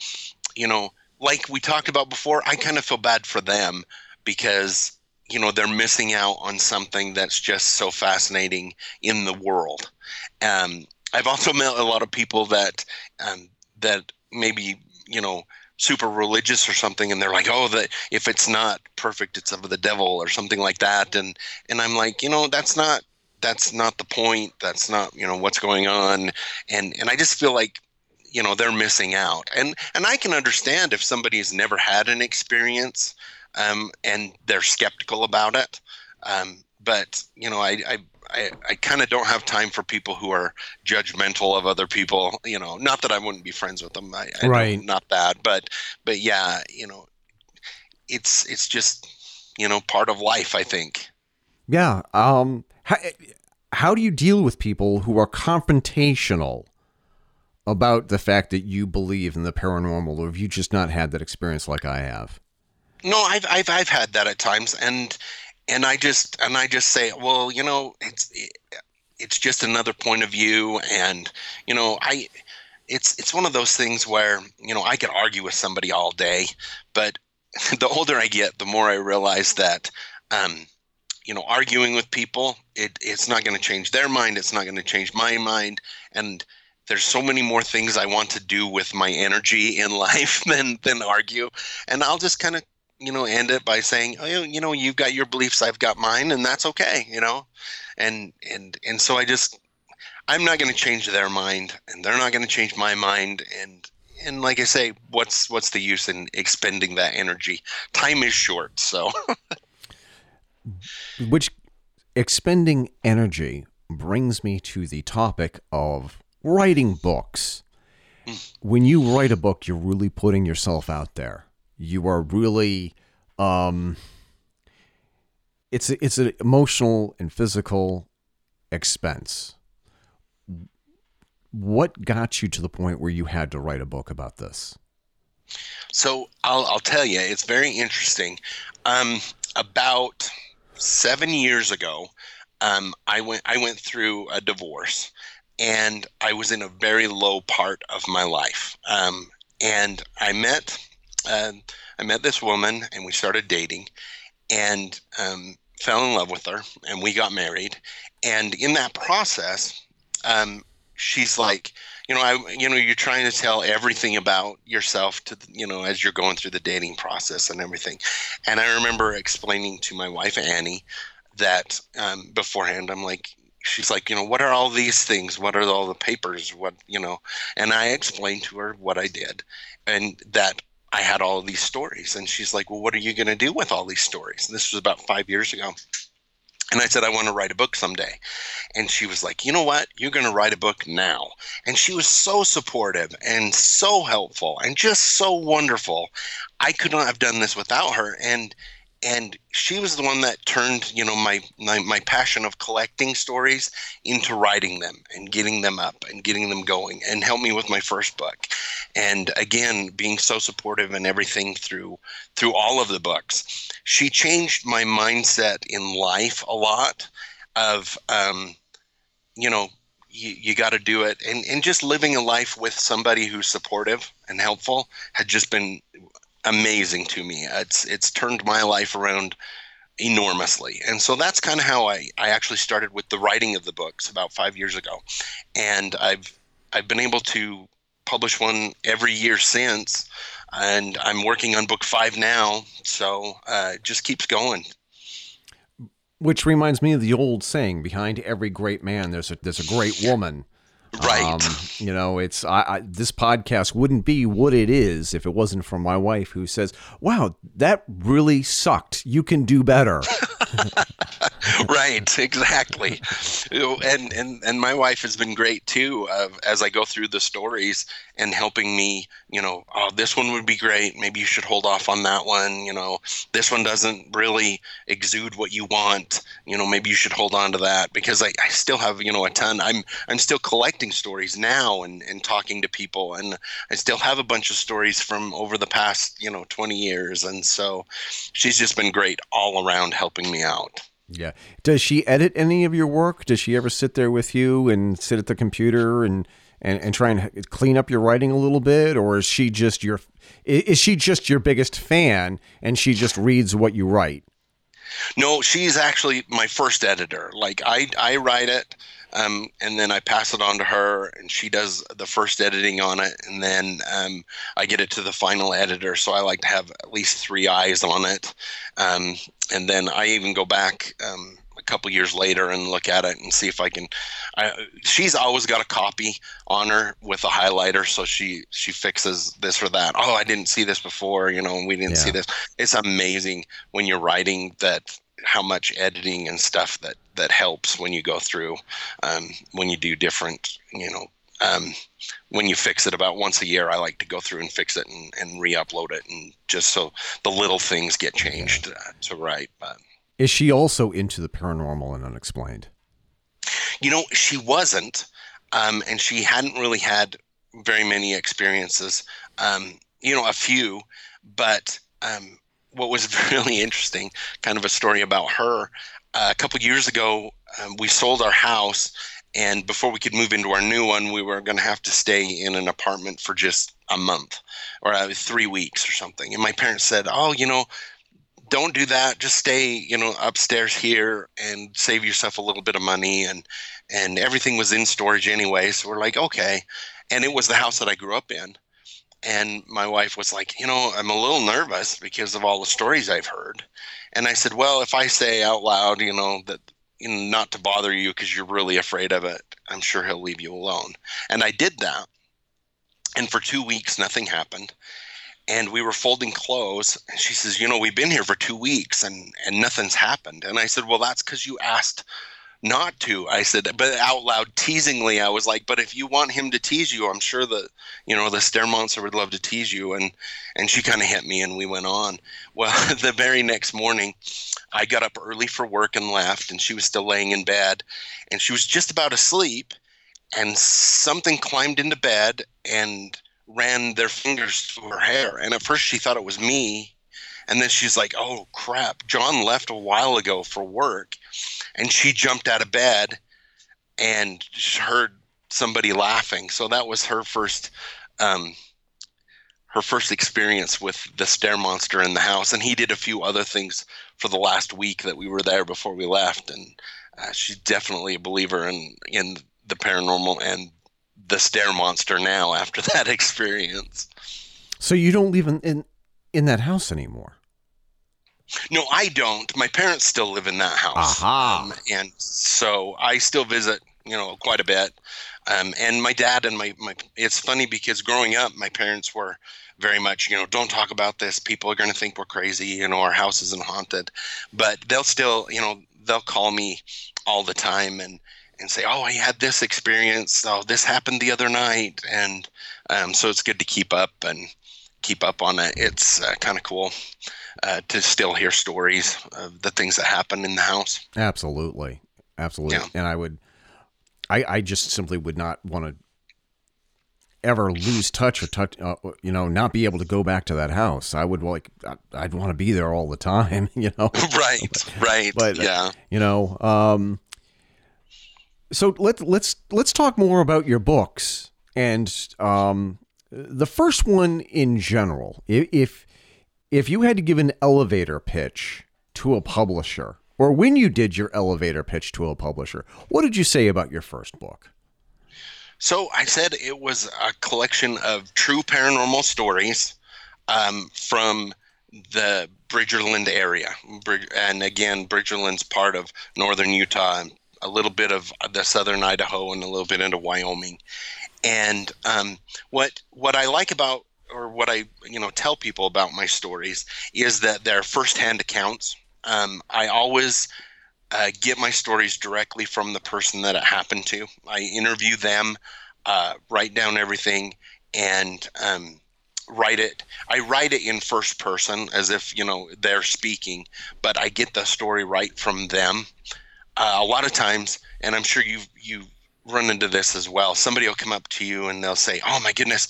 S2: you know, like we talked about before, I kind of feel bad for them because you know they're missing out on something that's just so fascinating in the world. Um, I've also met a lot of people that um, that maybe you know super religious or something and they're like oh that if it's not perfect it's of the devil or something like that and and i'm like you know that's not that's not the point that's not you know what's going on and and i just feel like you know they're missing out and and i can understand if somebody's never had an experience um, and they're skeptical about it. Um, but you know, I I, I, I kind of don't have time for people who are judgmental of other people. You know, not that I wouldn't be friends with them. I, I
S1: right.
S2: Not that, but but yeah, you know, it's it's just you know part of life. I think.
S1: Yeah. Um. How, how do you deal with people who are confrontational? About the fact that you believe in the paranormal, or have you just not had that experience like I have?
S2: No, I've I've I've had that at times, and and I just and I just say, well, you know, it's it's just another point of view, and you know, I it's it's one of those things where you know I could argue with somebody all day, but the older I get, the more I realize that. Um, you know, arguing with people, it, it's not going to change their mind. It's not going to change my mind. And there's so many more things I want to do with my energy in life than than argue. And I'll just kind of you know, end it by saying, oh, you know, you've got your beliefs, I've got mine, and that's okay, you know, and and and so I just, I'm not going to change their mind, and they're not going to change my mind, and and like I say, what's what's the use in expending that energy? Time is short, so.
S1: Which expending energy brings me to the topic of writing books. Hmm. When you write a book, you're really putting yourself out there you are really um, it's a, it's an emotional and physical expense. What got you to the point where you had to write a book about this?
S2: So I'll, I'll tell you, it's very interesting. Um, about seven years ago, um, I went I went through a divorce, and I was in a very low part of my life. Um, and I met um, I met this woman and we started dating and um, fell in love with her and we got married. And in that process, um, she's like, you know, I, you know, you're trying to tell everything about yourself to, you know, as you're going through the dating process and everything. And I remember explaining to my wife Annie that um, beforehand, I'm like, she's like, you know, what are all these things? What are all the papers? What, you know? And I explained to her what I did, and that I had all these stories. And she's like, Well, what are you going to do with all these stories? And this was about five years ago. And I said, I want to write a book someday. And she was like, You know what? You're going to write a book now. And she was so supportive and so helpful and just so wonderful. I could not have done this without her. And and she was the one that turned you know my, my my passion of collecting stories into writing them and getting them up and getting them going and helped me with my first book. And again being so supportive and everything through through all of the books she changed my mindset in life a lot of um, you know you, you got to do it. And, and just living a life with somebody who's supportive and helpful had just been amazing to me. It's it's turned my life around enormously. And so that's kind of how I, I actually started with the writing of the books about five years ago. And I've I've been able to publish one every year since. And I'm working on book five now. So uh, it just keeps going.
S1: Which reminds me of the old saying: "Behind every great man, there's a there's a great woman."
S2: Right. Um,
S1: you know, it's I, I, this podcast wouldn't be what it is if it wasn't for my wife who says, "Wow, that really sucked. You can do better."
S2: right, exactly. And and and my wife has been great too. Uh, as I go through the stories and helping me, you know, oh, this one would be great. Maybe you should hold off on that one. You know, this one doesn't really exude what you want. You know, maybe you should hold on to that because I, I still have you know a ton. I'm I'm still collecting stories now and and talking to people, and I still have a bunch of stories from over the past you know 20 years, and so she's just been great all around helping me out.
S1: Yeah. Does she edit any of your work? Does she ever sit there with you and sit at the computer and and, and try and clean up your writing a little bit or is she just your is she just your biggest fan and she just reads what you write?
S2: No, she's actually my first editor. Like I I write it um, and then I pass it on to her, and she does the first editing on it, and then um, I get it to the final editor. So I like to have at least three eyes on it, um, and then I even go back um, a couple years later and look at it and see if I can. I, she's always got a copy on her with a highlighter, so she she fixes this or that. Oh, I didn't see this before, you know, we didn't yeah. see this. It's amazing when you're writing that how much editing and stuff that that helps when you go through um, when you do different you know um, when you fix it about once a year i like to go through and fix it and, and re-upload it and just so the little things get changed uh, to right but
S1: is she also into the paranormal and unexplained
S2: you know she wasn't um, and she hadn't really had very many experiences um, you know a few but um, what was really interesting, kind of a story about her. Uh, a couple years ago, um, we sold our house, and before we could move into our new one, we were going to have to stay in an apartment for just a month or uh, three weeks or something. And my parents said, "Oh, you know." Don't do that. Just stay, you know, upstairs here and save yourself a little bit of money. And and everything was in storage anyway. So we're like, okay. And it was the house that I grew up in and my wife was like, you know, I'm a little nervous because of all the stories I've heard. And I said, well, if I say out loud, you know, that you know, not to bother you because you're really afraid of it, I'm sure he'll leave you alone. And I did that. And for two weeks, nothing happened. And we were folding clothes. And she says, you know, we've been here for two weeks and, and nothing's happened. And I said, well, that's because you asked not to. I said, but out loud, teasingly, I was like, but if you want him to tease you, I'm sure that, you know, the stair monster would love to tease you. And, and she kind of hit me and we went on. Well, the very next morning, I got up early for work and left, and she was still laying in bed and she was just about asleep. And something climbed into bed and ran their fingers through her hair. And at first, she thought it was me and then she's like, oh crap, John left a while ago for work. And she jumped out of bed and heard somebody laughing. So that was her first. Um, her first experience with the stair monster in the house, and he did a few other things for the last week that we were there before we left. And uh, she's definitely a believer in in the paranormal and the stair monster now after that experience.
S1: So you don't live in, in that house anymore.
S2: No, I don't. My parents still live in that house.
S1: Aha.
S2: Um, and so I still visit, you know, quite a bit. Um, and my dad and my, my, it's funny because growing up, my parents were very much, you know, don't talk about this. People are going to think we're crazy, you know, our house isn't haunted. But they'll still, you know, they'll call me all the time and, and say, oh, I had this experience. Oh, this happened the other night. And um, so it's good to keep up and, keep up on it. It's uh, kind of cool uh, to still hear stories of the things that happen in the house.
S1: Absolutely, absolutely. Yeah. And I would, I, I just simply would not want to ever lose touch or touch, uh, you know, not be able to go back to that house. I would like, I'd want to be there all the time, you know.
S2: right, right.
S1: But
S2: yeah,
S1: you know, um, so let's let's let's talk more about your books and um, the first one in general, if if you had to give an elevator pitch to a publisher, or when you did your elevator pitch to a publisher, what did you say about your first book?
S2: So I said it was a collection of true paranormal stories um, from the Bridgerland area. And again, Bridgerland's part of northern Utah a little bit of the southern Idaho and a little bit into Wyoming. And um, what what I like about or what I you know tell people about my stories is that they're firsthand accounts. Um, I always uh, get my stories directly from the person that it happened to. I interview them, uh, write down everything, and um, write it. I write it in first person as if you know they're speaking, but I get the story right from them. Uh, a lot of times, and I'm sure you you run into this as well. Somebody will come up to you and they'll say, "Oh my goodness,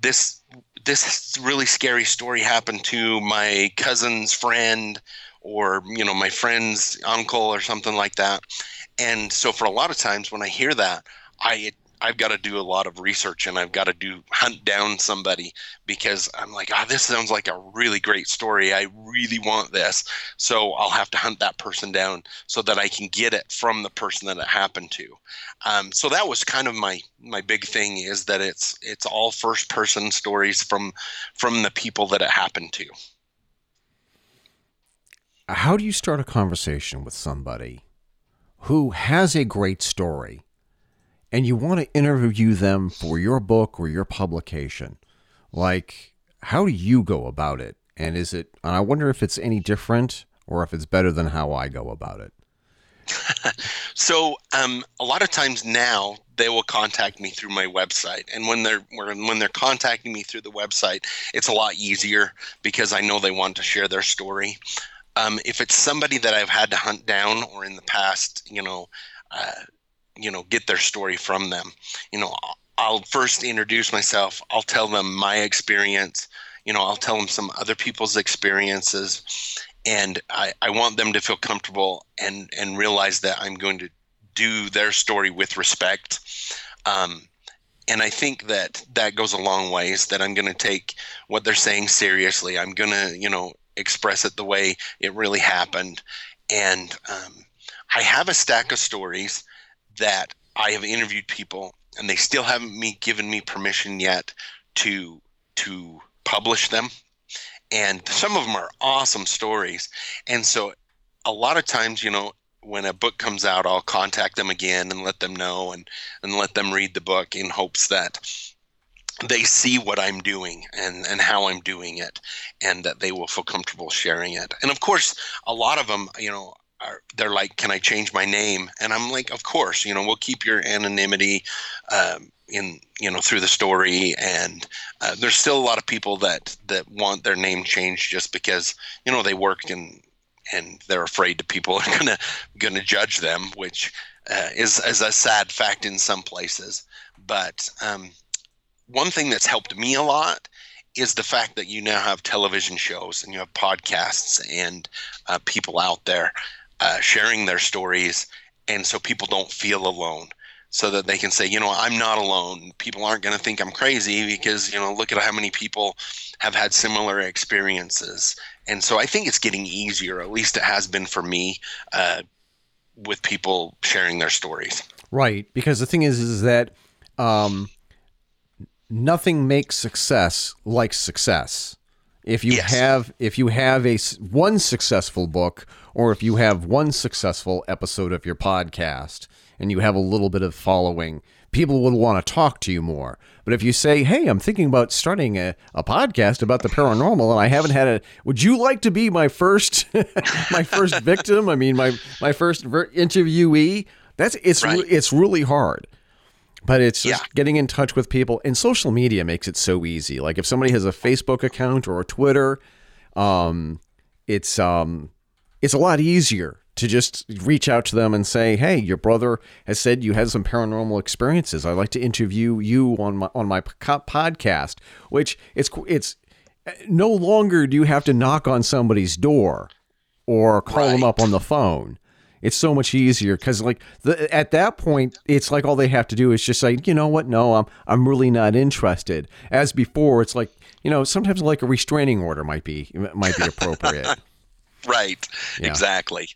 S2: this this really scary story happened to my cousin's friend." or you know my friend's uncle or something like that and so for a lot of times when i hear that i I've got to do a lot of research and I've got to do hunt down somebody because I'm like, ah, oh, this sounds like a really great story. I really want this. So I'll have to hunt that person down so that I can get it from the person that it happened to. Um, so that was kind of my my big thing is that it's it's all first person stories from from the people that it happened to.
S1: How do you start a conversation with somebody who has a great story? And you want to interview them for your book or your publication, like how do you go about it? And is it, and I wonder if it's any different or if it's better than how I go about it.
S2: so um, a lot of times now they will contact me through my website and when they're when they're contacting me through the website it's a lot easier because i know they want to share their story um, if it's somebody that i've had to hunt down or in the past you know uh, you know get their story from them. You know i'll first introduce myself. I'll tell them my experience. You know i'll tell them some other people's experiences. And i, I want them to feel comfortable and and realize that i'm going to do their story with respect. Um, and i think that that goes a long ways that i'm going to take what they're saying seriously. I'm going to you know express it the way it really happened. And um, i have a stack of stories that I have interviewed people and they still haven't me given me permission yet to to publish them. And some of them are awesome stories. And so a lot of times, you know, when a book comes out, I'll contact them again and let them know and, and let them read the book in hopes that they see what I'm doing and, and how I'm doing it and that they will feel comfortable sharing it. And of course, a lot of them, you know, they're like, "Can I change my name?" And I'm like, "Of course. You know, we'll keep your anonymity um, in you know through the story." And uh, there's still a lot of people that that want their name changed just because you know they work and and they're afraid that people are gonna gonna judge them, which uh, is is a sad fact in some places. But um, one thing that's helped me a lot is the fact that you now have television shows and you have podcasts and uh, people out there uh, sharing their stories, and so people don't feel alone. So that they can say, you know, I'm not alone. People aren't going to think I'm crazy because, you know, look at how many people have had similar experiences. And so I think it's getting easier, at least it has been for me, uh, with people sharing their stories.
S1: Right. Because the thing is, is that um, nothing makes success like success. If you yes. have if you have a one successful book or if you have one successful episode of your podcast and you have a little bit of following, people will want to talk to you more. But if you say, "Hey, I'm thinking about starting a, a podcast about the paranormal and I haven't had a would you like to be my first my first victim? I mean, my my first interviewee?" That's it's right. it's really hard but it's just yeah. getting in touch with people and social media makes it so easy like if somebody has a facebook account or a twitter um, it's um, it's a lot easier to just reach out to them and say hey your brother has said you had some paranormal experiences i'd like to interview you on my on my podcast which it's it's no longer do you have to knock on somebody's door or call right. them up on the phone it's so much easier because like the, at that point it's like all they have to do is just say you know what? No i'm i'm really not interested. As before it's like you know sometimes like a restraining order might be might be appropriate.
S2: Right. Yeah. exactly.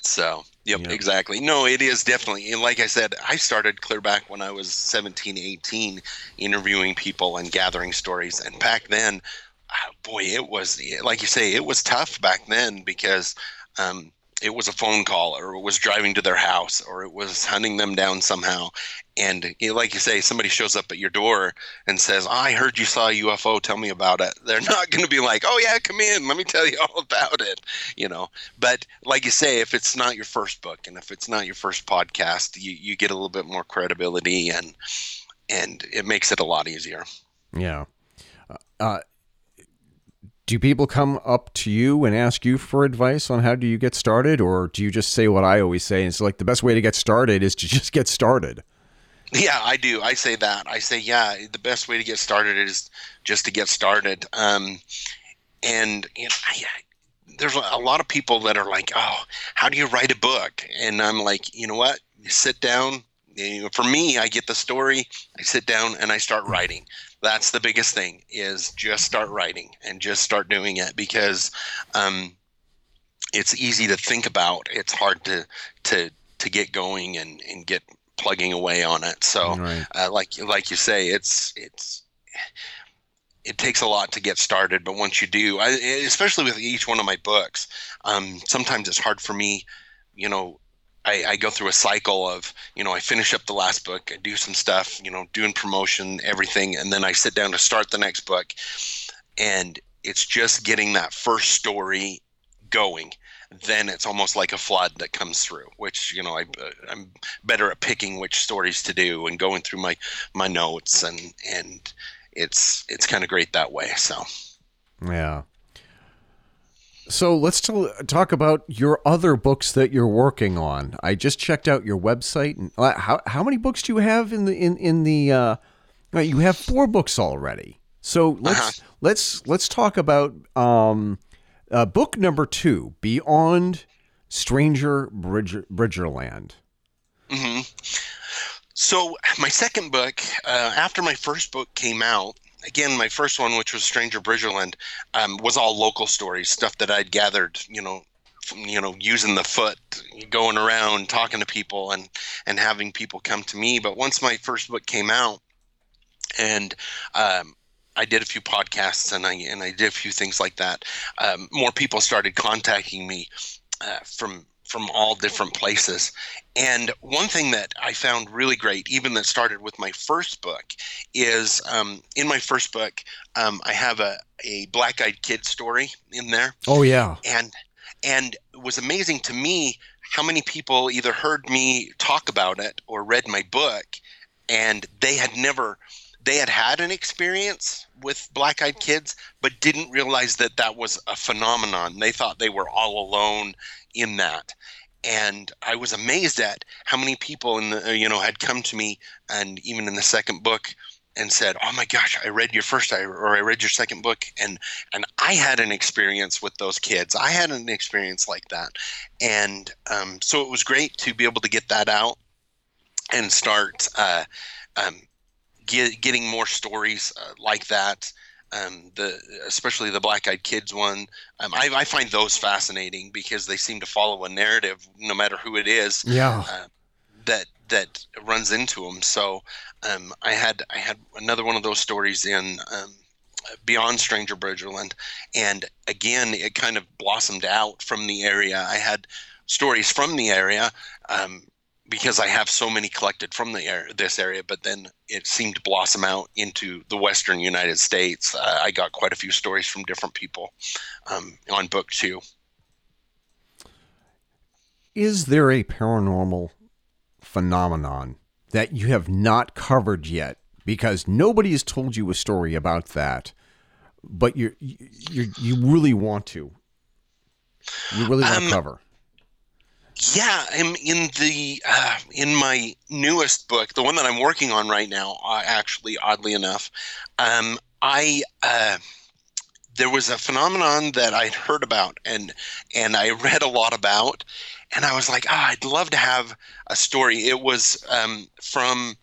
S2: So yep yeah. exactly. No it is definitely and like i said i started clear back when i was 17 18 interviewing people and gathering stories and back then ah, boy, it was like you say, it was tough back then because um, it was a phone call or it was driving to their house or it was hunting them down somehow. And you know, like you say somebody shows up at your door and says i heard you saw a ufo tell me about it. They're not going to be like oh yeah come in. Let me tell you all about it you know. But like you say if it's not your first book and if it's not your first podcast you, you get a little bit more credibility and and it makes it a lot easier.
S1: Yeah. Uh, do people come up to you and ask you for advice on how do you get started? Or do you just say what i always say? It's like the best way to get started is to just get started.
S2: Yeah i do. I say that. I say yeah the best way to get started is just to get started. Um, and you know, I, there's a lot of people that are like oh how do you write a book? And i'm like you know what? You sit down you know, for me i get the story i sit down and i start writing. That's the biggest thing is just start writing and just start doing it because um, it's easy to think about. It's hard to to to get going and and get plugging away on it. So right. uh, like like you say it's it's it takes a lot to get started but once you do I, especially with each one of my books um, sometimes it's hard for me you know I, I, go through a cycle of, you know, I finish up the last book, I do some stuff, you know, doing promotion, everything, and then I sit down to start the next book. And it's just getting that first story going. Then it's almost like a flood that comes through, which you know I, uh, I'm better at picking which stories to do and going through my my notes and and it's it's kind of great that way. So
S1: yeah, so let's t- talk about your other books that you're working on. I just checked out your website. And uh, how how many books do you have in the in in the? Uh, you have four books already. So let's uh-huh. let's let's talk about um, uh, book number two, Beyond Stranger Bridger, Bridgerland.
S2: Mm-hmm. So my second book, uh, after my first book came out, again, my first one, which was Stranger Bridgerland, um, was all local stories, stuff that I'd gathered, you know, from, you know, using the foot, going around, talking to people, and and having people come to me. But once my first book came out, and um, I did a few podcasts and I and I did a few things like that. Um, more people started contacting me uh, from from all different places. And one thing that I found really great, even that started with my first book, is um, in my first book, um, I have a, a black eyed kid story in there.
S1: Oh, yeah.
S2: And and it was amazing to me how many people either heard me talk about it or read my book and they had never they had had an experience with black eyed kids but didn't realize that that was a phenomenon they thought they were all alone in that and I was amazed at how many people in the you know had come to me and even in the second book and said, "Oh my gosh, I read your first or I read your second book and and I had an experience with those kids. I had an experience like that." And um, so it was great to be able to get that out and start uh, um, get, getting more stories uh, like that um, the especially the black eyed kids one. Um, I, I, find those fascinating because they seem to follow a narrative no matter who it is
S1: yeah. uh,
S2: that that runs into them so um, I had I had another one of those stories in um, Beyond Stranger Bridgerland and again it kind of blossomed out from the area. I had stories from the area um, because I have so many collected from the area, this area, but then it seemed to blossom out into the Western United States. Uh, I got quite a few stories from different people um, on book two.
S1: Is there a paranormal phenomenon that you have not covered yet? Because nobody has told you a story about that, but you you you really want to. You really want um, to cover
S2: yeah, I'm in the uh, in my newest book, the one that I'm working on right now. Uh, actually, oddly enough, um, I uh, there was a phenomenon that I'd heard about and and I read a lot about, and I was like, ah, I'd love to have a story. It was um, from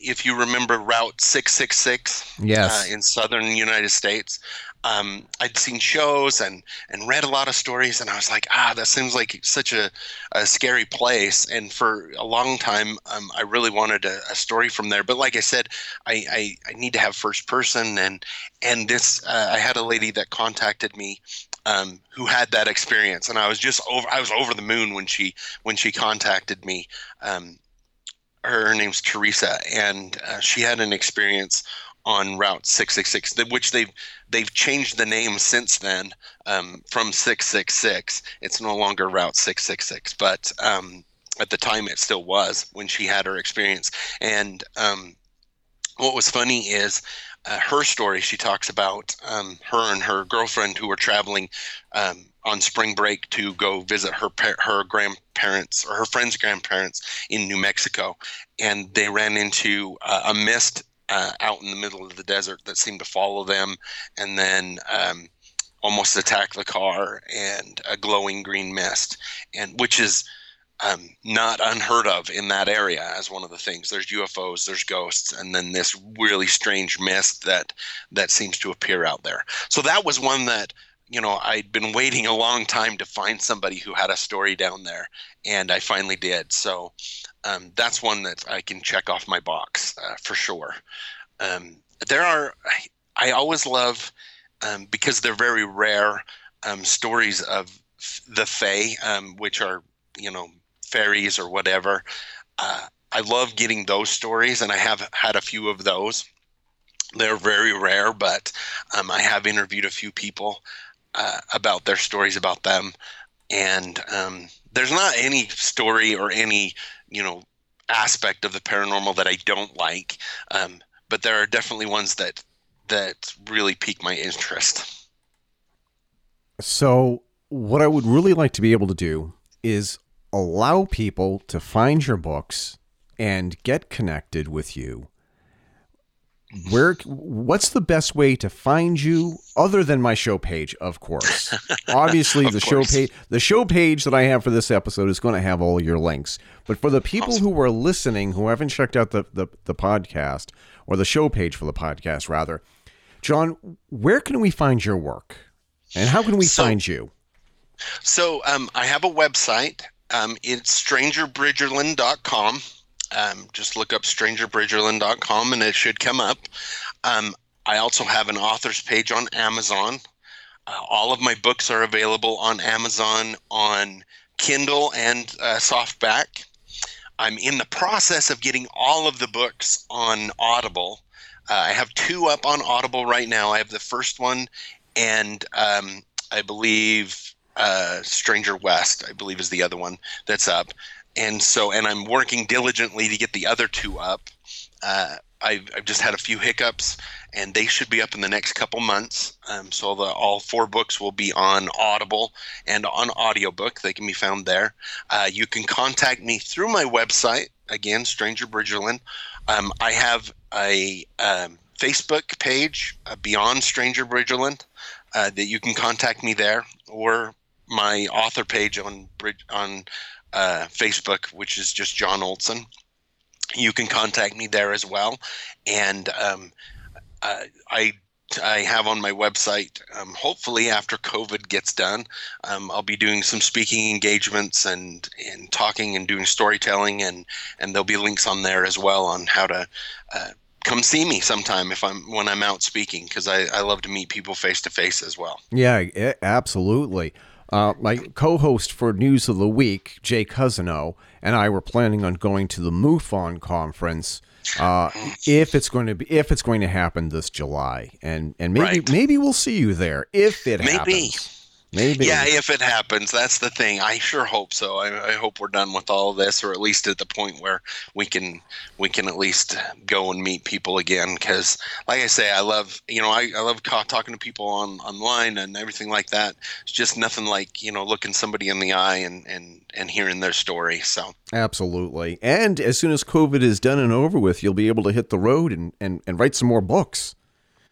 S2: if you remember Route 666
S1: Yes.
S2: uh, in southern United States, um, I'd seen shows and, and read a lot of stories, and I was like, ah, that seems like such a, a scary place. And for a long time, um, I really wanted a, a story from there. But like I said, I, I, I need to have first person, and and this uh, I had a lady that contacted me um, who had that experience, and I was just over I was over the moon when she when she contacted me. Um, her name's Teresa, and uh, she had an experience on Route 666, which they've they've changed the name since then um, from 666. It's no longer Route 666, but um, at the time it still was when she had her experience. And um, what was funny is uh, her story. She talks about um, her and her girlfriend who were traveling um, on spring break to go visit her her grandparents or her friend's grandparents in New Mexico, and they ran into uh, a mist uh, out in the middle of the desert that seemed to follow them, and then. Um, almost attack the car and a glowing green mist and which is um, not unheard of in that area as one of the things. There's UFOs, there's ghosts, and then this really strange mist that that seems to appear out there. So that was one that you know I'd been waiting a long time to find somebody who had a story down there, and I finally did. So um, that's one that I can check off my box uh, for sure. Um, there are I, I always love um, because they're very rare um, stories of the Fae, um, which are you know fairies or whatever. Uh, I love getting those stories, and I have had a few of those. They're very rare, but um, I have interviewed a few people uh, about their stories about them, and there's not any story or any you know aspect of the paranormal that I don't like, um, but there are definitely ones that that really pique my interest.
S1: So, what I would really like to be able to do is allow people to find your books and get connected with you. Where what's the best way to find you other than my show page, of course. Obviously
S2: Of
S1: the
S2: course.
S1: show page the show page that I have for this episode is going to have all your links. But for the people
S2: Awesome.
S1: who are listening who haven't checked out the, the the podcast or the show page for the podcast rather, John, where can we find your work? And how can we
S2: So-
S1: find you?
S2: So um, I have a website. Um, it's strangerbridgerland.com. Um, just look up strangerbridgerland.com and it should come up. Um, I also have an author's page on Amazon. Uh, all of my books are available on Amazon on Kindle and uh, softback. I'm in the process of getting all of the books on Audible. Uh, I have two up on Audible right now. I have the first one, and um, I believe uh, Stranger West, I believe, is the other one that's up. And so, and I'm working diligently to get the other two up. Uh, I've, I've just had a few hiccups, and they should be up in the next couple months. Um, so the, all four books will be on Audible and on audiobook. They can be found there. Uh, you can contact me through my website again, Stranger Bridgerland. Um, I have a um, Facebook page, uh, Beyond Stranger Bridgerland, uh, that you can contact me there, or my author page on on uh, Facebook, which is just John Olson. You can contact me there as well, and um, I I have on my website. Um, hopefully, after COVID gets done, um, I'll be doing some speaking engagements and and talking and doing storytelling, and and there'll be links on there as well on how to. Uh, Come see me sometime if I'm when I'm out speaking because I, I love to meet people face to face as well.
S1: Yeah, absolutely. Uh, my co-host for News of the Week, Jay Cousino, and I were planning on going to the MUFON conference uh, if it's going to be if it's going to happen this July, and and maybe
S2: Right.
S1: maybe we'll see you there if it
S2: Maybe.
S1: happens. Maybe.
S2: Yeah, if it happens, that's the thing. I sure hope so. I, I hope we're done with all of this, or at least at the point where we can we can at least go and meet people again. Because, like I say, I love you know I, I love talking to people on online and everything like that. It's just nothing like you know looking somebody in the eye and and and hearing their story. So
S1: Absolutely. And as soon as COVID is done and over with, you'll be able to hit the road and, and, and write some more books.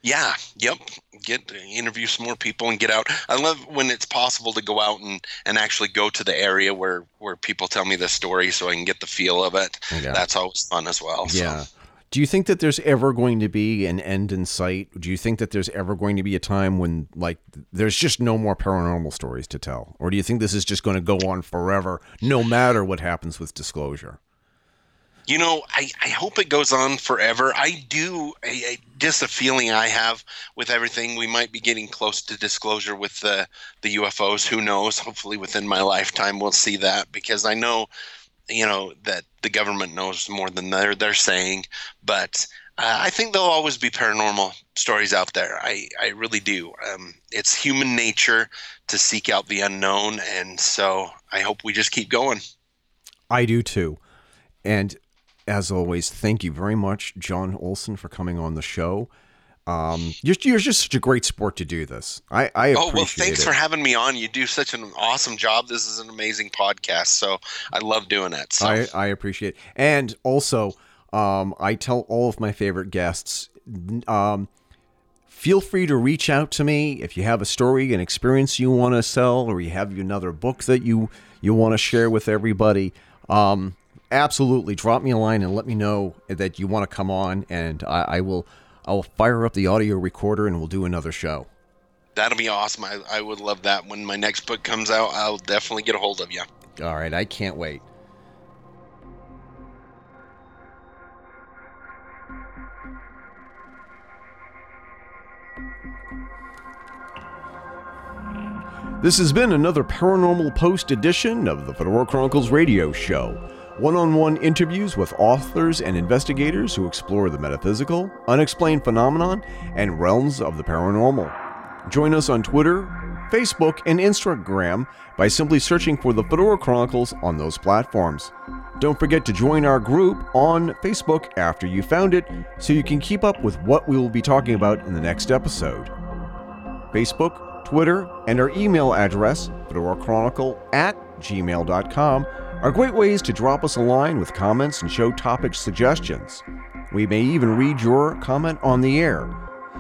S2: Yeah, yep. Get interview some more people and get out. I love when it's possible to go out and, and actually go to the area where, where people tell me the story so I can get the feel of it.
S1: Yeah.
S2: That's always fun as well. so.
S1: Yeah. Do you think that there's ever going to be an end in sight? Do you think that there's ever going to be a time when, like, there's just no more paranormal stories to tell? Or do you think this is just going to go on forever, no matter what happens with disclosure?
S2: You know, I, I hope it goes on forever. I do. Just a feeling I have with everything. We might be getting close to disclosure with the the UFOs. Who knows? Hopefully, within my lifetime, we'll see that because I know, you know, that the government knows more than they're they're saying. But uh, I think there'll always be paranormal stories out there. I I really do. Um, it's human nature to seek out the unknown, and so I hope we just keep going.
S1: I do too. And as always, thank you very much, John Olson, for coming on the show. Um, you're, you're just such a great sport to do this. I, I appreciate it.
S2: Oh well, thanks
S1: it.
S2: for having me on. You do such an awesome job. This is an amazing podcast, so I love doing it. So.
S1: I, I appreciate it. And also, um, I tell all of my favorite guests, um, feel free to reach out to me if you have a story, an experience you want to sell, or you have another book that you you want to share with everybody. Um, absolutely, drop me a line and let me know that you want to come on, and I, I will I will fire up the audio recorder and we'll do another show.
S2: That'll be awesome. I, I would love that. When my next book comes out, I'll definitely get a hold of you.
S1: All right, I can't wait. This has been another Paranormal Post edition of the Fedora Chronicles radio show. One on one interviews with authors and investigators who explore the metaphysical, unexplained phenomenon, and realms of the paranormal. Join us on Twitter, Facebook, and Instagram by simply searching for the Fedora Chronicles on those platforms. Don't forget to join our group on Facebook after you found it so you can keep up with what we will be talking about in the next episode. Facebook, Twitter, and our email address, fedorachronicle at gmail.com, are great ways to drop us a line with comments and show topic suggestions. We may even read your comment on the air.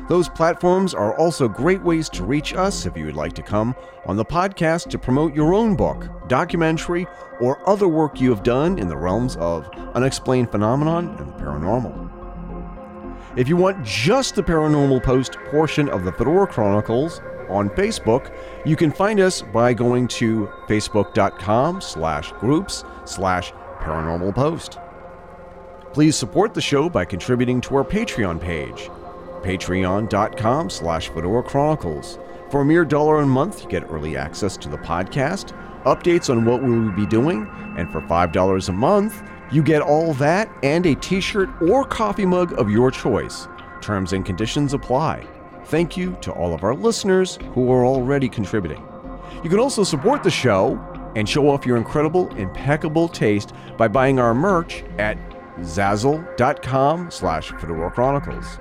S1: Those platforms are also great ways to reach us if you would like to come on the podcast to promote your own book, documentary, or other work you have done in the realms of unexplained phenomenon and the paranormal. If you want just the Paranormal Post portion of the Fedora Chronicles on Facebook, you can find us by going to facebook.com slash groups slash paranormal post. Please support the show by contributing to our Patreon page, patreon.com slash Fedora Chronicles. For a mere dollar a month, you get early access to the podcast, updates on what we will be doing, and for $5 a month, you get all that and a t shirt or coffee mug of your choice. Terms and conditions apply. Thank you to all of our listeners who are already contributing. You can also support the show and show off your incredible, impeccable taste by buying our merch at zazzle.com slash Fedora Chronicles.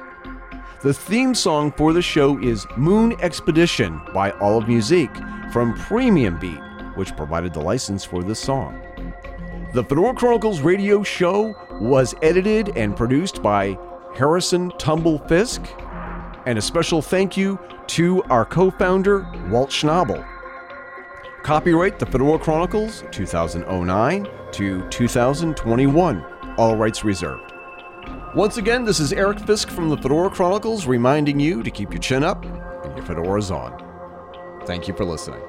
S1: The theme song for the show is Moon Expedition by Olive Musique from Premium Beat, which provided the license for this song. The Fedora Chronicles radio show was edited and produced by Harrison Tumble Fisk, and a special thank you to our co founder, Walt Schnabel. Copyright The Fedora Chronicles 2009 to 2021. All rights reserved. Once again, this is Eric Fisk from the Fedora Chronicles reminding you to keep your chin up and your fedoras on. Thank you for listening.